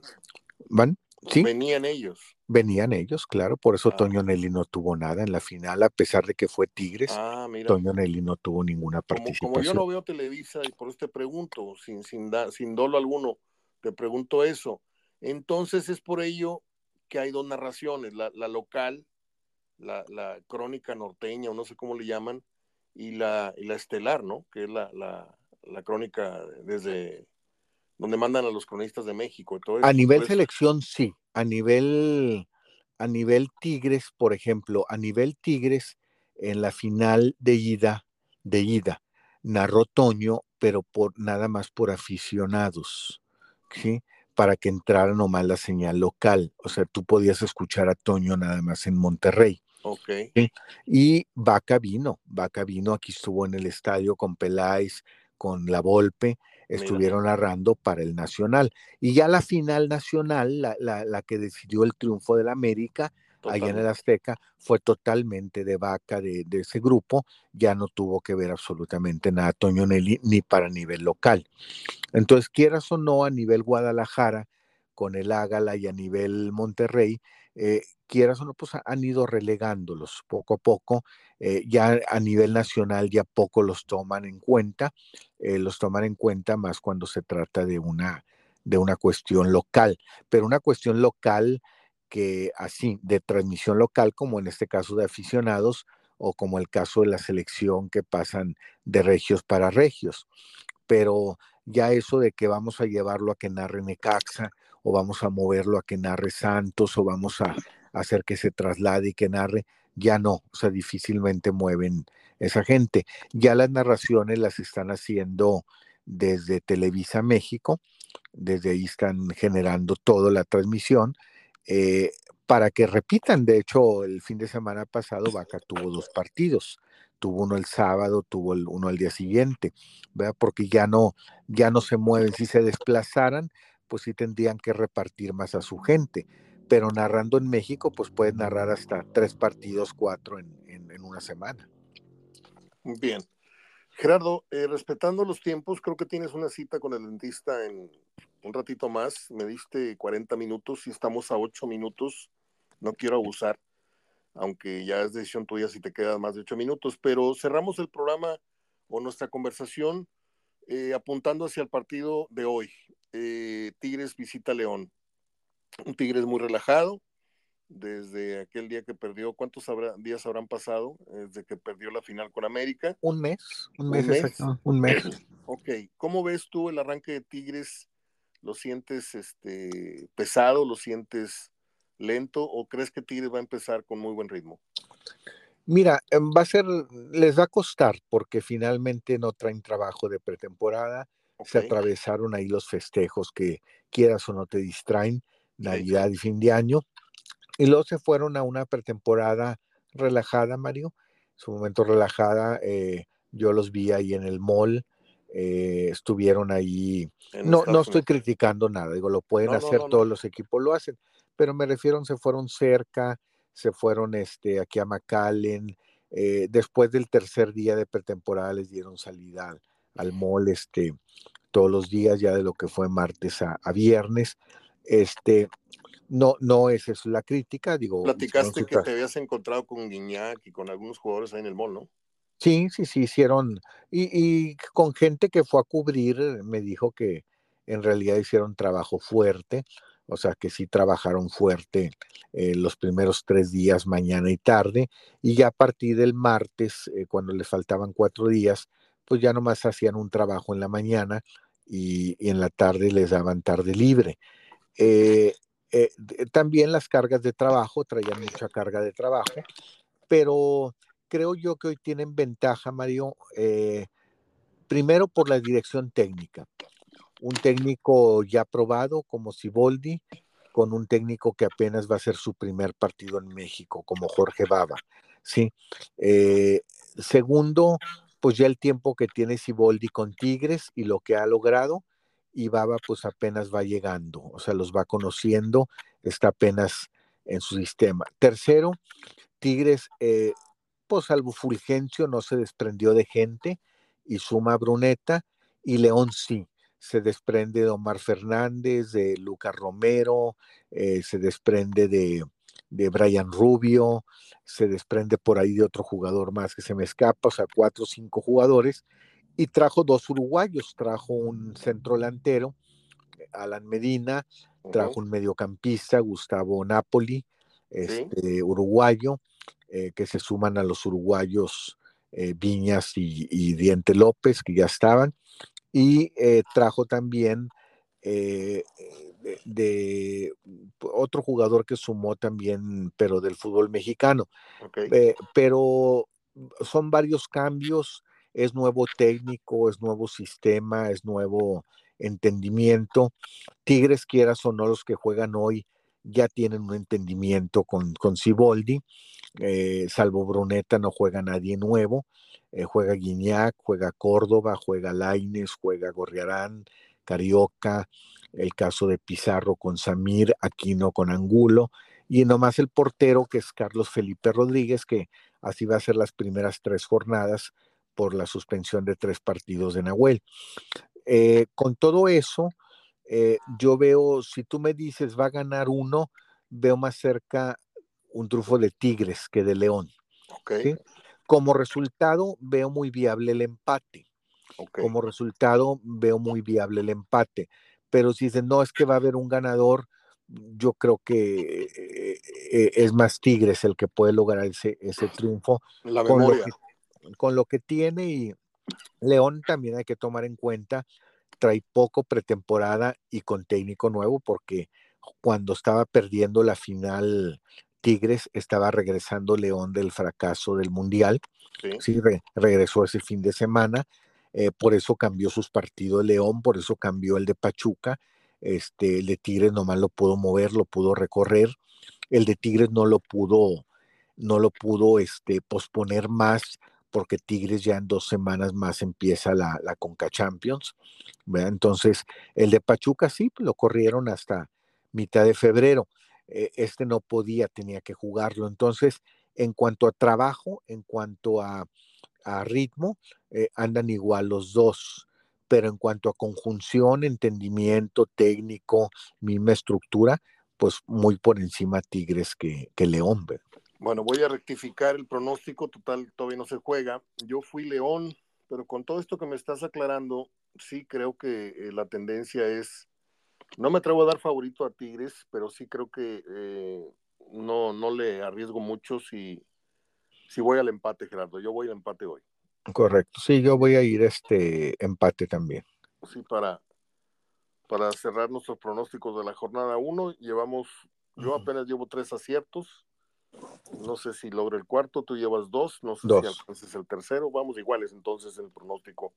¿Van? ¿Sí? Venían ellos. Venían ellos, claro, por eso ah. Toño Nelly no tuvo nada en la final, a pesar de que fue Tigres, ah, Toño Nelly no tuvo ninguna participación. Como, yo no veo Televisa y por eso te pregunto, sin, sin, sin dolo alguno, te pregunto eso. Entonces es por ello que hay dos narraciones, la, la local la, crónica norteña o no sé cómo le llaman, y la, y la estelar, ¿no? Que es la, la, la crónica desde donde mandan a los cronistas de México. Todo a nivel selección, sí. A nivel, a nivel Tigres, por ejemplo, a nivel Tigres, en la final de ida, de ida, narró Toño, pero por nada más por aficionados, ¿sí? Para que entrara nomás la señal local. O sea, tú podías escuchar a Toño nada más en Monterrey. Ok. Y Vaca vino, Vaca vino, aquí estuvo en el estadio con Peláez, con La Volpe, estuvieron narrando para el Nacional. Y ya la final nacional, la, la, que decidió el triunfo del América, allá en el Azteca, fue totalmente de vaca de, de, ese grupo, ya no tuvo que ver absolutamente nada Toño Nelly ni para nivel local. Entonces, quieras o no, a nivel Guadalajara, con el Ágala y a nivel Monterrey, eh, quieras o no, pues han ido relegándolos poco a poco. Eh, ya a nivel nacional ya poco los toman en cuenta, eh, los toman en cuenta más cuando se trata de una, de una cuestión local, pero una cuestión local que así, de transmisión local, como en este caso de aficionados, o como el caso de la selección que pasan de regios para regios. Pero ya eso de que vamos a llevarlo a que narre Necaxa, o vamos a moverlo a que narre Santos, o vamos a, hacer que se traslade y que narre, ya no, o sea, difícilmente mueven esa gente. Ya las narraciones las están haciendo desde Televisa México, desde ahí están generando toda la transmisión. Eh, para que repitan. De hecho, el fin de semana pasado Vaca tuvo dos partidos. Tuvo uno el sábado, tuvo uno el día siguiente, ¿verdad? Porque ya no, ya no se mueven. Si se desplazaran, pues sí tendrían que repartir más a su gente. Pero narrando en México, pues puedes narrar hasta tres partidos, cuatro en, una semana. Bien. Gerardo, eh, respetando los tiempos, creo que tienes una cita con el dentista en un ratito más. Me diste 40 minutos y estamos a 8 minutos. No quiero abusar, aunque ya es decisión tuya si te quedan más de 8 minutos. Pero cerramos el programa o nuestra conversación eh, apuntando hacia el partido de hoy. Eh, Tigres visita León. Un Tigres muy relajado, desde aquel día que perdió, ¿cuántos días habrán pasado desde que perdió la final con América? Un mes, un mes, un mes. Ok, ¿cómo ves tú el arranque de Tigres? ¿Lo sientes este, pesado? ¿Lo sientes lento? ¿O crees que Tigres va a empezar con muy buen ritmo? Mira, em, va a ser, les va a costar porque finalmente no traen trabajo de pretemporada. Se atravesaron ahí los festejos que quieras o no te distraen, Navidad y fin de año. Y luego se fueron a una pretemporada relajada, Mario. Su momento relajada, eh, yo los vi ahí en el mall, eh, estuvieron ahí. No, no estoy criticando nada, digo, lo pueden hacer, todos los equipos lo hacen, pero me refiero, se fueron cerca, se fueron este, aquí a McAllen. Eh, después del tercer día de pretemporada les dieron salida al, mall este, todos los días, ya de lo que fue martes a, a viernes. Este, no, no es eso la crítica, digo. Platicaste que te habías encontrado con Guiñac y con algunos jugadores ahí en el mall, ¿no? Sí, sí, sí, hicieron, y, y, con gente que fue a cubrir, me dijo que en realidad hicieron trabajo fuerte, o sea que sí trabajaron fuerte eh, los primeros tres días, mañana y tarde, y ya a partir del martes, eh, cuando les faltaban cuatro días, pues ya nomás hacían un trabajo en la mañana y, en la tarde les daban tarde libre. Eh, eh, también las cargas de trabajo, traían mucha carga de trabajo, pero creo yo que hoy tienen ventaja, Mario, eh, primero por la dirección técnica. Un técnico ya probado como Siboldi, con un técnico que apenas va a ser su primer partido en México, como Jorge Baba. ¿sí? Segundo, pues ya el tiempo que tiene Siboldi con Tigres y lo que ha logrado, y Baba pues apenas va llegando, o sea, los va conociendo, está apenas en su sistema. Tercero, Tigres, eh, pues salvo Fulgencio no se desprendió de gente y suma Bruneta y León sí, se desprende de Omar Fernández, de Lucas Romero, eh, se desprende de, de Brian Rubio, se desprende por ahí de otro jugador más que se me escapa, o sea, cuatro o cinco jugadores y trajo dos uruguayos, trajo un centro delantero, Alan Medina, trajo un mediocampista, Gustavo Napoli, este, uruguayo, eh, que se suman a los uruguayos eh, Viñas y, Diente López, que ya estaban, y eh, trajo también de, otro jugador que sumó también, pero del fútbol mexicano. pero son varios cambios, es nuevo técnico, es nuevo sistema, es nuevo entendimiento. Tigres, quieras o no, los que juegan hoy ya tienen un entendimiento con, con Ciboldi, eh, salvo Bruneta no juega nadie nuevo, eh, juega Guiñac, juega Córdoba, juega Laines, juega Gorriarán, Carioca, el caso de Pizarro con Samir, Aquino con Angulo, y nomás el portero que es Carlos Felipe Rodríguez, que así va a ser las primeras tres jornadas por la suspensión de tres partidos de Nahuel. Eh, con todo eso, eh, yo veo, si tú me dices va a ganar uno, veo más cerca un trufo de Tigres que de León. Como resultado, veo muy viable el empate. Como resultado, veo muy viable el empate. Pero si dicen, no, es que va a haber un ganador, yo creo que eh, es más Tigres el que puede lograr ese, ese triunfo. con, lo que, con lo que tiene y León también hay que tomar en cuenta trae poco pretemporada y con técnico nuevo porque cuando estaba perdiendo la final Tigres estaba regresando León del fracaso del Mundial. Sí, regresó ese fin de semana. Eh, por eso cambió sus partidos León, por eso cambió el de Pachuca. Este, el de Tigres nomás lo pudo mover, lo pudo recorrer. El de Tigres no lo pudo, no lo pudo este, posponer más porque Tigres ya en dos semanas más empieza la, la Conca Champions. Entonces, el de Pachuca sí, lo corrieron hasta mitad de febrero. Eh, este no podía, tenía que jugarlo. Entonces, en cuanto a trabajo, en cuanto a, ritmo, eh, andan igual los dos. Pero en cuanto a conjunción, entendimiento técnico, misma estructura, pues muy por encima Tigres que, que León. Bueno, voy a rectificar el pronóstico, total, todavía no se juega. Yo fui León, pero con todo esto que me estás aclarando, sí creo que eh, la tendencia es, no me atrevo a dar favorito a Tigres, pero sí creo que eh, no, no le arriesgo mucho si, si voy al empate, Gerardo. Yo voy al empate hoy. Correcto, sí, yo voy a ir este empate también. Sí, para, para cerrar nuestros pronósticos de la jornada 1, llevamos, yo apenas llevo tres aciertos no sé si logra el cuarto, tú llevas dos, no sé si alcances el tercero, vamos iguales entonces en el pronóstico.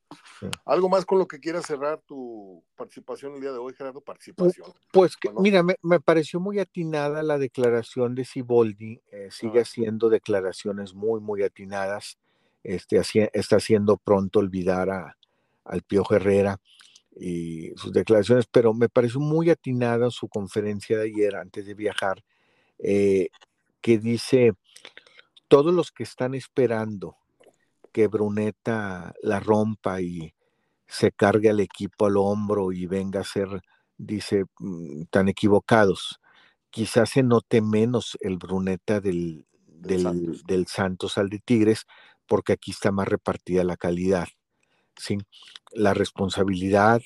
¿Algo más con lo que quieras cerrar tu participación el día de hoy, Gerardo? Participación. Pues que, mira, me, pareció muy atinada la declaración de Siboldi, eh, sigue haciendo declaraciones muy, muy atinadas, este, está haciendo pronto olvidar a, al Pío Herrera y sus declaraciones, pero me pareció muy atinada su conferencia de ayer antes de viajar. Eh, que dice, todos los que están esperando que Bruneta la rompa y se cargue al equipo al hombro y venga a ser, dice, mm, tan equivocados. Quizás se note menos el Bruneta del, del, Santos. al de Tigres, porque aquí está más repartida la calidad. ¿sí? La responsabilidad,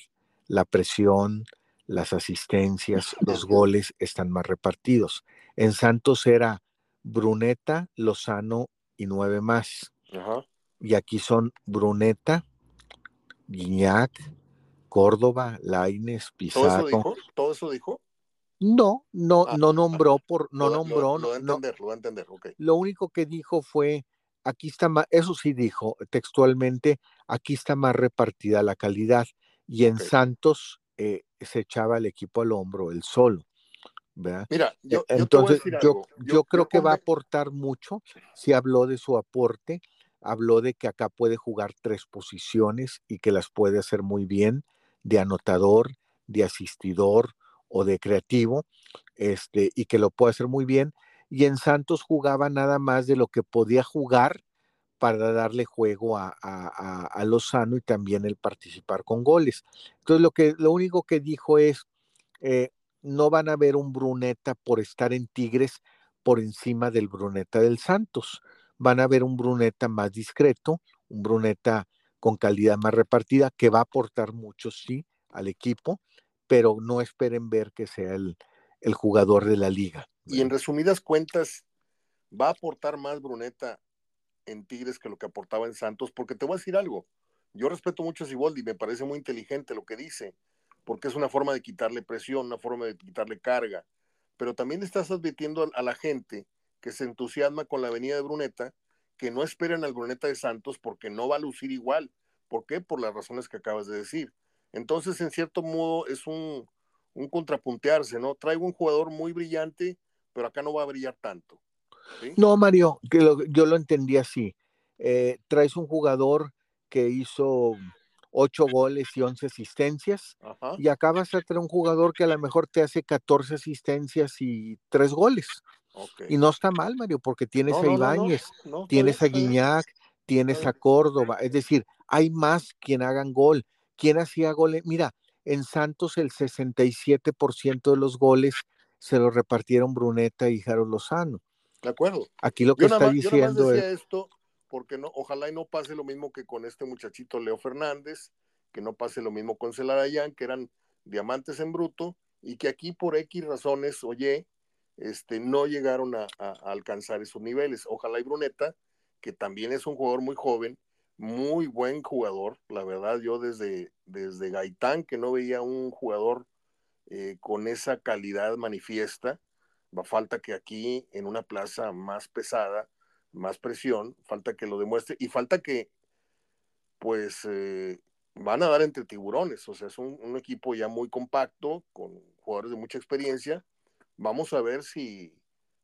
la presión, las asistencias, los goles están más repartidos. En Santos era Bruneta, Lozano y nueve más. Y aquí son Bruneta, Guiñac, Córdoba, Laines, Pizarro. ¿Todo eso dijo? No, no, ah, no nombró por, no nombró. Lo, lo, entender, lo entender, Lo único que dijo fue, aquí está más, eso sí dijo textualmente, aquí está más repartida la calidad. Y en Santos eh, se echaba el equipo al hombro, el solo. Mira, e, yo, entonces yo, creo que va a aportar mucho. Si habló de su aporte, habló de que acá puede jugar tres posiciones y que las puede hacer muy bien, de anotador, de asistidor o de creativo, este, y que lo puede hacer muy bien. Y en Santos jugaba nada más de lo que podía jugar para darle juego a, a, Lozano y también el participar con goles. Entonces lo que lo único que dijo es eh, no van a ver un Bruneta por estar en Tigres por encima del Bruneta del Santos. Van a ver un Bruneta más discreto, un Bruneta con calidad más repartida, que va a aportar mucho, sí, al equipo, pero no esperen ver que sea el, el jugador de la liga. Y en resumidas cuentas, ¿va a aportar más Bruneta en Tigres que lo que aportaba en Santos, porque te voy a decir algo, yo respeto mucho a Siboldi, me parece muy inteligente lo que dice, porque es una forma de quitarle presión, una forma de quitarle carga, pero también estás advirtiendo a la gente que se entusiasma con la venida de Bruneta, que no esperen al Bruneta de Santos porque no va a lucir igual. ¿Por qué? Por las razones que acabas de decir. Entonces, en cierto modo, es un, un contrapuntearse, ¿no? Traigo un jugador muy brillante, pero acá no va a brillar tanto. No, Mario, que yo lo entendí así. Eh, traes un jugador que hizo ocho goles y once asistencias y acabas de tener un jugador que a lo mejor te hace 14 asistencias y tres goles. Y no está mal, Mario, porque tienes a Ibáñez, tienes a Guiñac, tienes a Córdoba. Es decir, hay más quien hagan gol. ¿Quién hacía goles? Mira, en Santos el 67% de los goles se los repartieron Bruneta y Jaro Lozano. De acuerdo. Aquí lo que está diciendo es... esto porque no, ojalá y no pase lo mismo que con este muchachito Leo Fernández, que no pase lo mismo con Celarayán, que eran diamantes en bruto, y que aquí por X razones, oye, este, no llegaron a, alcanzar esos niveles. Ojalá y Bruneta, que también es un jugador muy joven, muy buen jugador, la verdad, yo desde, desde Gaitán, que no veía un jugador eh, con esa calidad manifiesta, va falta que aquí en una plaza más pesada, más presión, falta que lo demuestre y falta que, pues, eh, van a dar entre tiburones, o sea, es un, equipo ya muy compacto, con jugadores de mucha experiencia. Vamos a ver si,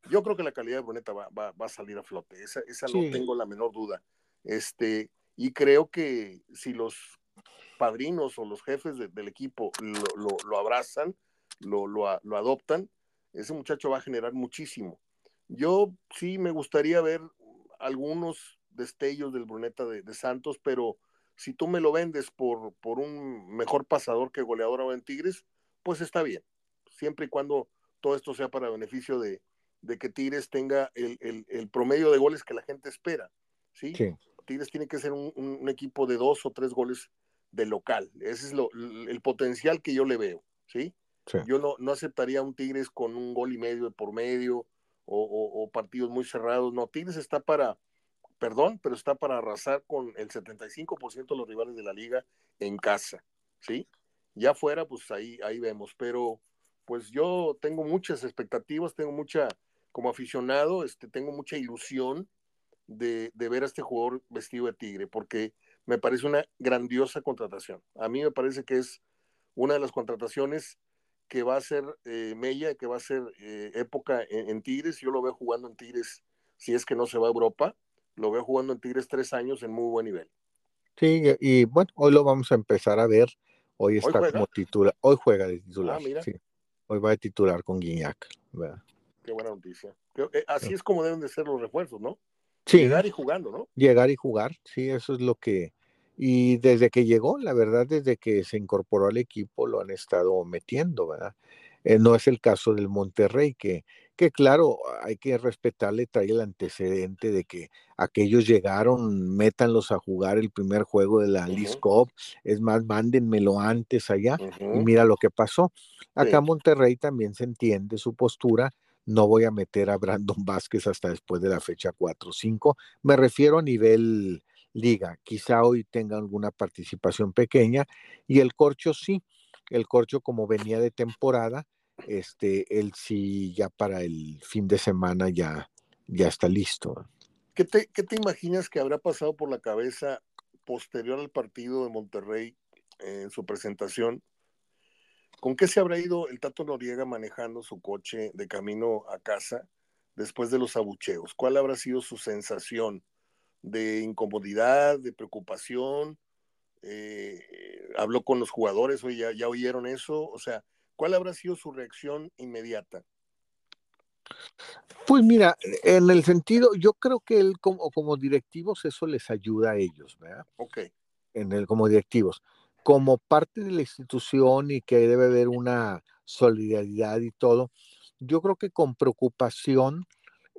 yo creo que la calidad de Bruneta va, a salir a flote, esa, esa no tengo la menor duda. Este, y creo que si los padrinos o los jefes del equipo lo, abrazan, lo, lo, adoptan, ese muchacho va a generar muchísimo. Yo sí me gustaría ver algunos destellos del Bruneta de, Santos, pero si tú me lo vendes por, por un mejor pasador que goleador en Tigres, pues está bien, siempre y cuando todo esto sea para beneficio de, que Tigres tenga el, promedio de goles que la gente espera, ¿sí? Tigres tiene que ser un, equipo de dos o tres goles de local, ese es lo, el potencial que yo le veo, ¿sí? Yo no, no aceptaría un Tigres con un gol y medio de por medio, o, partidos muy cerrados. No, Tigres está para, perdón, pero está para arrasar con el 75% de los rivales de la liga en casa, ¿sí? Ya fuera, pues ahí, ahí vemos, pero pues yo tengo muchas expectativas, tengo mucha, como aficionado, este, tengo mucha ilusión de, de ver a este jugador vestido de tigre, porque me parece una grandiosa contratación. A mí me parece que es una de las contrataciones que va a ser eh, Mella, que va a ser eh, época en, Tigres. Yo lo veo jugando en Tigres, si es que no se va a Europa, lo veo jugando en Tigres tres años en muy buen nivel. Sí, y bueno, hoy lo vamos a empezar a ver. Hoy está como titular, hoy juega de titular. Ah, hoy va de titular con Guiñac. Qué buena noticia. Eh, así es como deben de ser los refuerzos, ¿no? Llegar y jugando, ¿no? Llegar y jugar, sí, eso es lo que, y desde que llegó, la verdad, desde que se incorporó al equipo, lo han estado metiendo, ¿verdad? Eh, no es el caso del Monterrey, que, que claro, hay que respetarle, trae el antecedente de que aquellos llegaron, métanlos a jugar el primer juego de la uh es más, mándenmelo antes allá, y mira lo que pasó. Acá Monterrey también se entiende su postura, no voy a meter a Brandon Vázquez hasta después de la fecha 4 o 5, me refiero a nivel liga. Quizá hoy tenga alguna participación pequeña y el Corcho sí, el Corcho como venía de temporada, este, él sí ya para el fin de semana ya, ya está listo. ¿Qué te, ¿Qué te imaginas que habrá pasado por la cabeza posterior al partido de Monterrey en su presentación? ¿Con qué se habrá ido el Tato Noriega manejando su coche de camino a casa después de los abucheos? ¿Cuál habrá sido su sensación? De incomodidad, de preocupación, eh, habló con los jugadores, oye, ya, ya oyeron eso, o sea, ¿cuál habrá sido su reacción inmediata? Pues mira, en el sentido, yo creo que él como, como directivos eso les ayuda a ellos, ¿verdad? Ok. En el, como directivos. Como parte de la institución y que debe haber una solidaridad y todo, yo creo que con preocupación,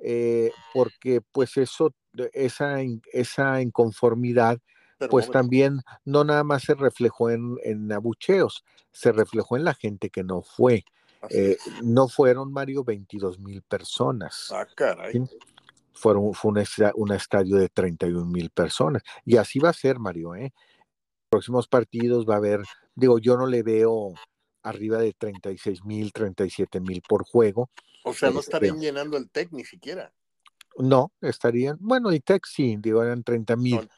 eh, porque pues eso esa, esa inconformidad, pues también no nada más se reflejó en, en, abucheos, se reflejó en la gente que no fue. Eh, no fueron, Mario, 22 mil personas. Ah, caray. fueron, fue un, estadio de 31 mil personas. Y así va a ser, Mario. ¿eh? Próximos partidos va a haber, digo, yo no le veo arriba de 36 mil, 37 mil por juego. O sea, no este estarían llenando el TEC ni siquiera. No, estarían, bueno, y TEC sí, digo, eran 30 mil.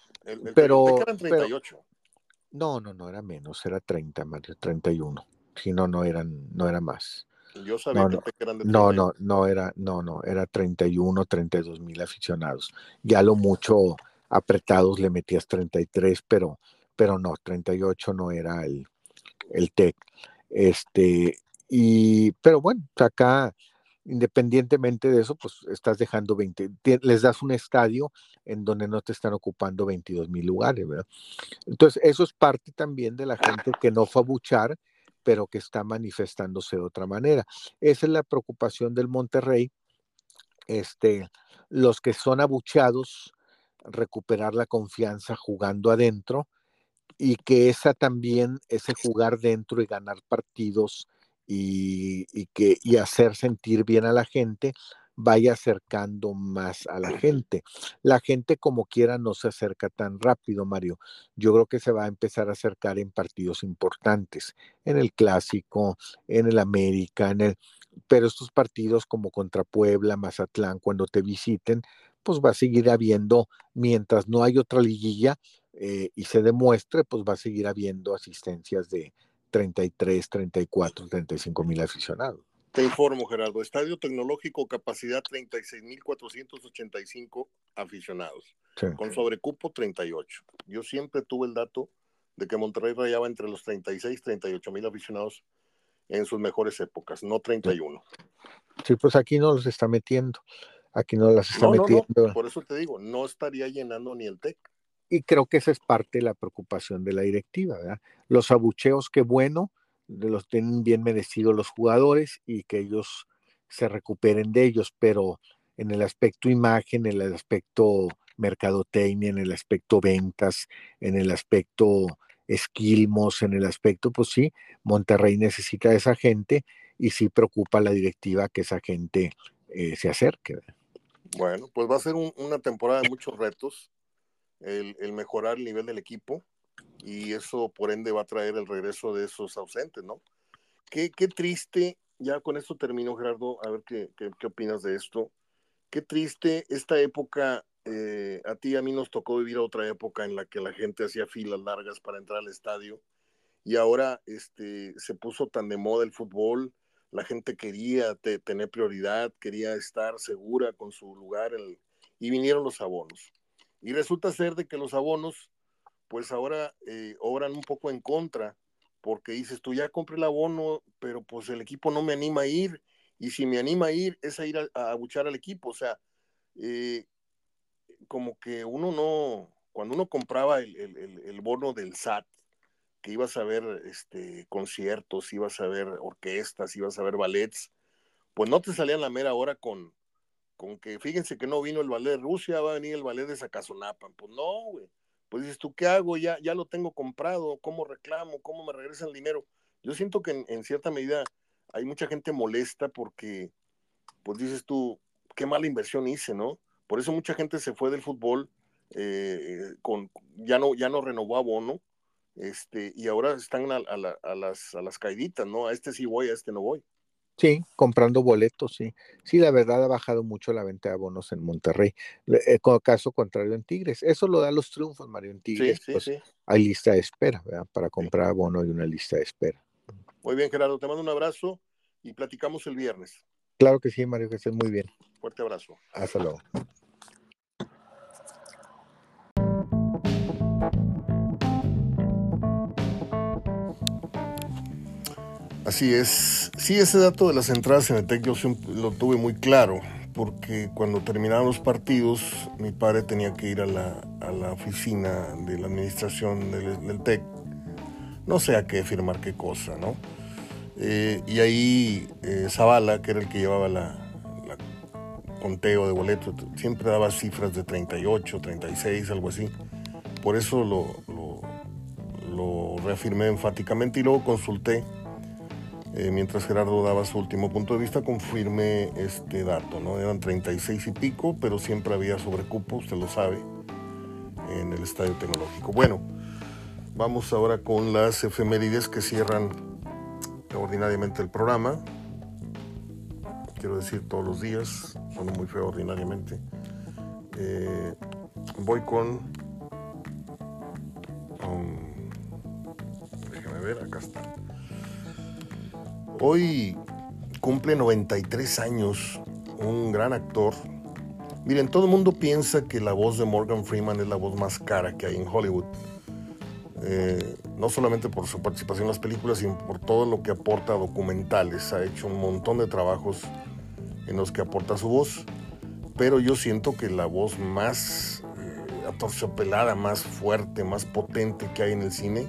pero, eran 38. no, no, no, era menos, era 30, Mario, 31. Si no, no eran, no era más. Yo sabía no, que eran de No, no, no era, no, no, era 31, 32 mil aficionados. Ya lo mucho apretados le metías 33, pero, pero no, 38 no era el, el TEC. Este, y, pero bueno, acá, independientemente de eso, pues estás dejando 20, les das un estadio en donde no te están ocupando 22 mil lugares, ¿verdad? Entonces, eso es parte también de la gente que no fue a buchar pero que está manifestándose de otra manera. Esa es la preocupación del Monterrey. Este, los que son abucheados, recuperar la confianza jugando adentro y que esa también, ese jugar dentro y ganar partidos y, que, y hacer sentir bien a la gente, vaya acercando más a la gente. La gente como quiera no se acerca tan rápido, Mario. Yo creo que se va a empezar a acercar en partidos importantes, en el clásico, en el América, en el... pero estos partidos como contra Puebla, Mazatlán, cuando te visiten, pues va a seguir habiendo, mientras no hay otra liguilla eh, y se demuestre, pues va a seguir habiendo asistencias de 33, 34, 35 mil aficionados. Te informo, Gerardo. Estadio Tecnológico, capacidad 36.485 aficionados, con sobrecupo 38. Yo siempre tuve el dato de que Monterrey rayaba entre los 36 y 38 mil aficionados en sus mejores épocas, no 31. Sí, pues aquí no los está metiendo. Aquí no las está metiendo. por eso te digo, no estaría llenando ni el TEC. Y creo que esa es parte de la preocupación de la directiva, ¿verdad? Los abucheos, qué bueno, los tienen bien merecidos los jugadores y que ellos se recuperen de ellos, pero en el aspecto imagen, en el aspecto mercadotecnia, en el aspecto ventas, en el aspecto esquilmos, en el aspecto, pues sí, Monterrey necesita a esa gente y sí preocupa a la directiva que esa gente eh, se acerque. Bueno, pues va a ser una temporada de muchos retos, el, el mejorar el nivel del equipo, y eso por ende va a traer el regreso de esos ausentes, ¿no? Qué, qué triste, ya con esto termino Gerardo, a ver qué, qué, opinas de esto. Qué triste esta época, eh, a ti y a mí nos tocó vivir otra época en la que la gente hacía filas largas para entrar al estadio y ahora este, se puso tan de moda el fútbol, la gente quería tener prioridad, quería estar segura con su lugar y vinieron los abonos. Y resulta ser de que los abonos pues ahora eh, obran un poco en contra, porque dices, tú ya compré el abono, pero pues el equipo no me anima a ir, y si me anima a ir es a ir a, abuchar al equipo, o sea, eh, como que uno no, cuando uno compraba el, bono del SAT, que ibas a ver este, conciertos, ibas a ver orquestas, ibas a ver ballets, pues no te salían la mera hora con, con que fíjense que no vino el ballet de Rusia, va a venir el ballet de Zacazonapan. Pues no, güey pues dices tú, ¿qué hago? Ya, ya lo tengo comprado, ¿cómo reclamo? ¿Cómo me regresa el dinero? Yo siento que en, cierta medida hay mucha gente molesta porque, pues dices tú, qué mala inversión hice, ¿no? Por eso mucha gente se fue del fútbol, eh, con, ya, no, ya no renovó abono, este, y ahora están a, a, las, a las caiditas, ¿no? A este sí voy, a este no voy. Sí, comprando boletos, sí. Sí, la verdad ha bajado mucho la venta de abonos en Monterrey. Eh, con caso contrario en Tigres. Eso lo da los triunfos, Mario. En Tigres, sí, pues, hay lista de espera, ¿verdad? Para comprar abono y una lista de espera. Muy bien, Gerardo. Te mando un abrazo y platicamos el viernes. Claro que sí, Mario, que estés muy bien. Fuerte abrazo. Hasta luego. Así es. Sí, ese dato de las entradas en el TEC yo lo tuve muy claro, porque cuando terminaban los partidos, mi padre tenía que ir a la, oficina de la administración del, TEC, no sé a qué firmar qué cosa, ¿no? Eh, y ahí eh, Zavala, que era el que llevaba la, conteo de boletos, siempre daba cifras de 38, 36, algo así. Por eso lo, lo reafirmé enfáticamente y luego consulté Eh, mientras Gerardo daba su último punto de vista, confirmé este dato, ¿no? Eran 36 y pico, pero siempre había sobrecupo, usted lo sabe, en el estadio tecnológico. Bueno, vamos ahora con las efemérides que cierran ordinariamente el programa. Quiero decir todos los días, son muy feo ordinariamente. Eh, voy con... Um, déjame ver, acá está. Hoy cumple 93 años un gran actor. Miren, todo el mundo piensa que la voz de Morgan Freeman es la voz más cara que hay en Hollywood. Eh, no solamente por su participación en las películas, sino por todo lo que aporta a documentales. Ha hecho un montón de trabajos en los que aporta su voz. Pero yo siento que la voz más eh, atorciopelada, más fuerte, más potente que hay en el cine,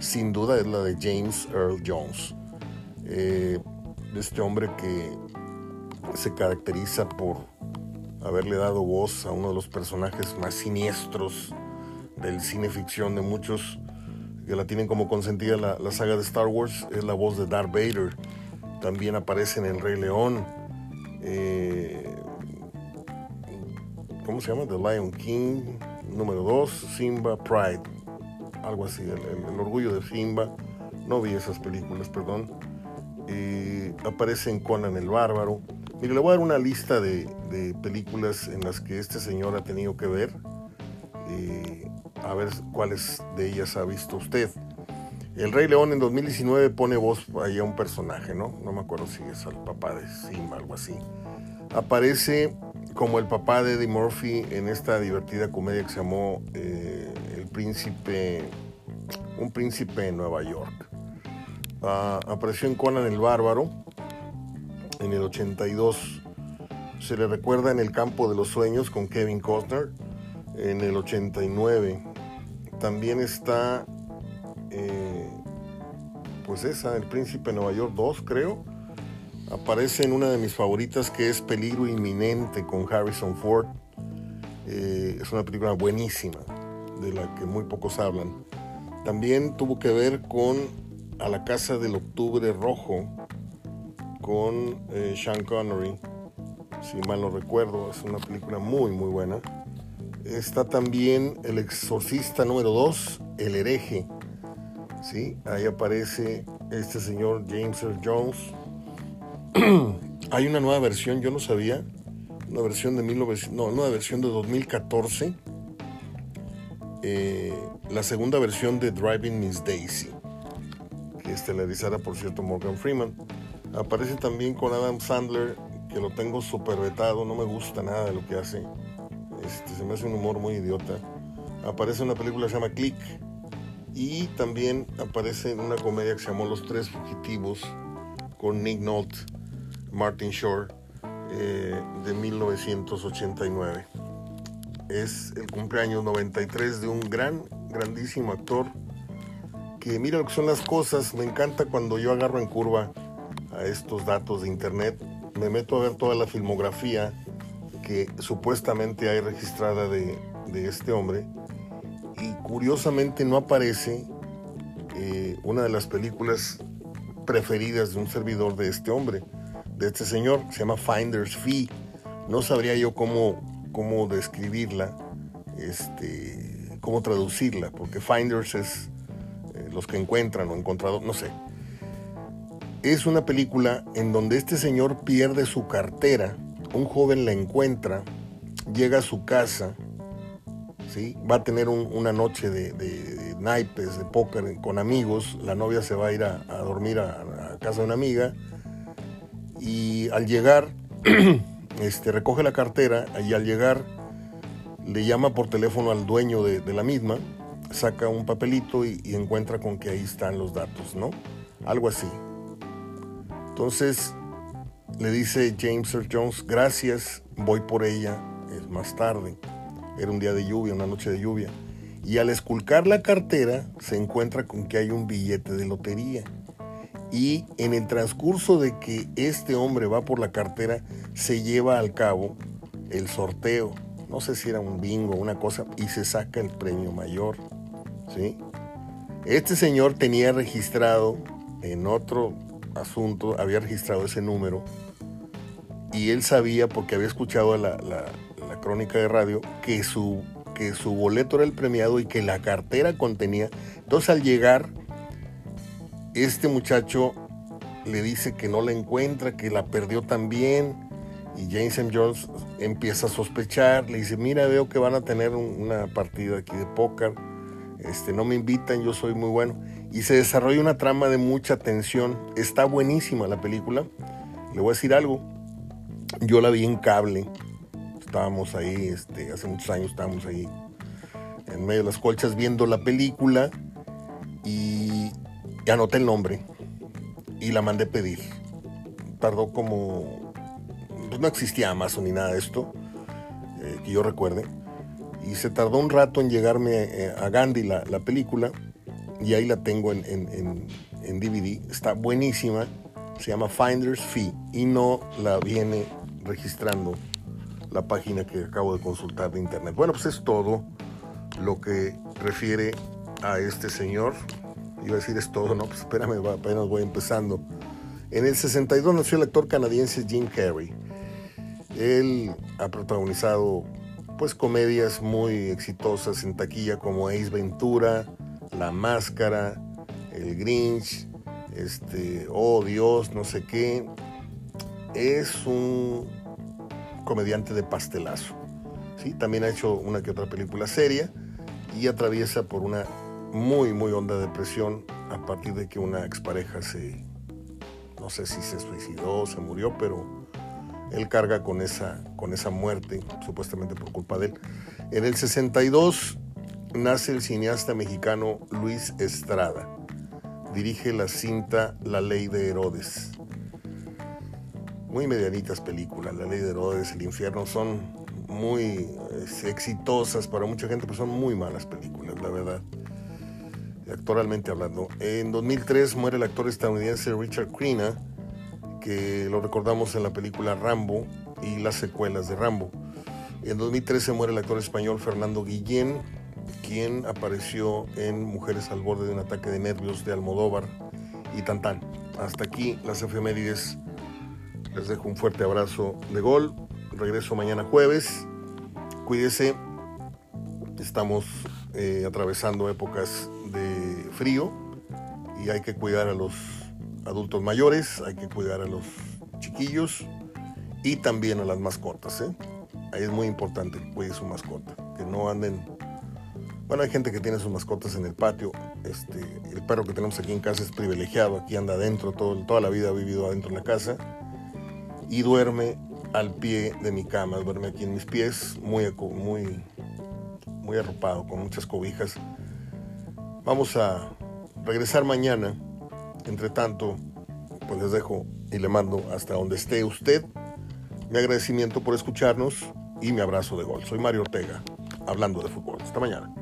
sin duda es la de James Earl Jones eh, este hombre que se caracteriza por haberle dado voz a uno de los personajes más siniestros del cine ficción de muchos que la tienen como consentida la, saga de Star Wars, es la voz de Darth Vader. También aparece en El Rey León. Eh, ¿Cómo se llama? The Lion King. Número 2, Simba Pride. Algo así, el orgullo de Simba. No vi esas películas, perdón aparece en Conan el Bárbaro. Mire, le voy a dar una lista de, películas en las que este señor ha tenido que ver. a ver cuáles de ellas ha visto usted. El Rey León en 2019 pone voz ahí a un personaje, ¿no? No me acuerdo si es al papá de Simba, algo así. Aparece como el papá de Eddie Murphy en esta divertida comedia que se llamó eh, El Príncipe, un príncipe en Nueva York. Apareció en Conan el Bárbaro en el 82. Se le recuerda en El Campo de los Sueños con Kevin Costner en el 89. También está, eh, pues esa, El Príncipe de Nueva York 2, creo. Aparece en una de mis favoritas que es Peligro Inminente con Harrison Ford. Eh, es una película buenísima, de la que muy pocos hablan. También tuvo que ver con a la Casa del Octubre Rojo con eh, Sean Connery, si mal no recuerdo, es una película muy muy buena. Está también El Exorcista número 2, El hereje. ¿sí? Ahí aparece este señor James Earl Jones. Hay una nueva versión, yo no sabía, una versión de 1900, no, una versión de 2014. Eh, la segunda versión de Driving Miss Daisy estelarizara, por cierto, Morgan Freeman. Aparece también con Adam Sandler, que lo tengo super vetado, no me gusta nada de lo que hace. Este, se me hace un humor muy idiota. Aparece en una película que se llama Click. Y también aparece en una comedia que se llamó Los Tres Fugitivos, con Nick Nolte, Martin Shore, eh, de 1989. Es el cumpleaños 93 de un gran, grandísimo actor mira lo que son las cosas. Me encanta cuando yo agarro en curva a estos datos de internet, me meto a ver toda la filmografía que supuestamente hay registrada de, este hombre y curiosamente no aparece eh, una de las películas preferidas de un servidor de este hombre, de este señor, se llama Finder's Fee. No sabría yo cómo, cómo describirla, este, cómo traducirla, porque Finders es los que encuentran o encontrado, no sé. Es una película en donde este señor pierde su cartera, un joven la encuentra, llega a su casa, ¿sí? va a tener una noche de, naipes, de póker con amigos, la novia se va a ir a, dormir a, casa de una amiga y al llegar, este, recoge la cartera y al llegar le llama por teléfono al dueño de la misma saca un papelito y, encuentra con que ahí están los datos, ¿no? Algo así. Entonces le dice James Earl Jones, gracias, voy por ella, es más tarde. Era un día de lluvia, una noche de lluvia. Y al esculcar la cartera se encuentra con que hay un billete de lotería. Y en el transcurso de que este hombre va por la cartera, se lleva al cabo el sorteo. No sé si era un bingo una cosa, y se saca el premio mayor. Este señor tenía registrado en otro asunto, había registrado ese número y él sabía, porque había escuchado la, la, crónica de radio, que su, que su boleto era el premiado y que la cartera contenía. Entonces al llegar, este muchacho le dice que no la encuentra, que la perdió también. Y James M. Jones empieza a sospechar, le dice, mira, veo que van a tener una partida aquí de póker, este, no me invitan, yo soy muy bueno. Y se desarrolla una trama de mucha tensión. Está buenísima la película. Le voy a decir algo, yo la vi en cable. Estábamos ahí, este, hace muchos años estábamos ahí en medio de las colchas viendo la película y, anoté el nombre y la mandé pedir. Tardó como... Pues no existía Amazon ni nada de esto, eh, que yo recuerde. Y se tardó un rato en llegarme eh, a Gandhi la, película y ahí la tengo en, en DVD. Está buenísima se llama Finder's Fee y no la viene registrando la página que acabo de consultar de internet. Bueno, pues es todo lo que refiere a este señor. Iba a decir es todo, no, pues espérame, apenas voy empezando. En el 62 nació el actor canadiense Jim Carrey. Él ha protagonizado pues comedias muy exitosas en taquilla como Ace Ventura, La Máscara, El Grinch, este, oh Dios, no sé qué. Es un comediante de pastelazo. ¿sí? También ha hecho una que otra película seria y atraviesa por una muy, muy honda depresión a partir de que una expareja se, no sé si se suicidó, se murió, pero él carga con esa, con esa muerte, supuestamente por culpa de él. En el 62 nace el cineasta mexicano Luis Estrada. Dirige la cinta La Ley de Herodes muy medianitas películas. La ley de Herodes, El infierno son muy exitosas para mucha gente, pero son muy malas películas, la verdad. Actualmente hablando. En 2003 muere el actor estadounidense Richard Crenna, lo recordamos en la película Rambo y las secuelas de Rambo. En 2013 muere el actor español Fernando Guillén, quien apareció en Mujeres al borde de un ataque de nervios de Almodóvar y Tantán. Hasta aquí las efemérides les dejo un fuerte abrazo de gol. Regreso mañana jueves. Cuídese. Estamos eh, atravesando épocas de frío y hay que cuidar a los adultos mayores, hay que cuidar a los chiquillos y también a las mascotas. ¿eh? Ahí es muy importante que cuide su mascota, que no anden. Bueno, hay gente que tiene sus mascotas en el patio. Este, el perro que tenemos aquí en casa es privilegiado, aquí anda adentro, todo, toda la vida ha vivido adentro en la casa y duerme al pie de mi cama, duerme aquí en mis pies, muy, muy, muy arropado, con muchas cobijas. Vamos a regresar mañana. Entre tanto, pues les dejo y le mando hasta donde esté usted. Mi agradecimiento por escucharnos y mi abrazo de gol. Soy Mario Ortega, hablando de fútbol. Hasta mañana.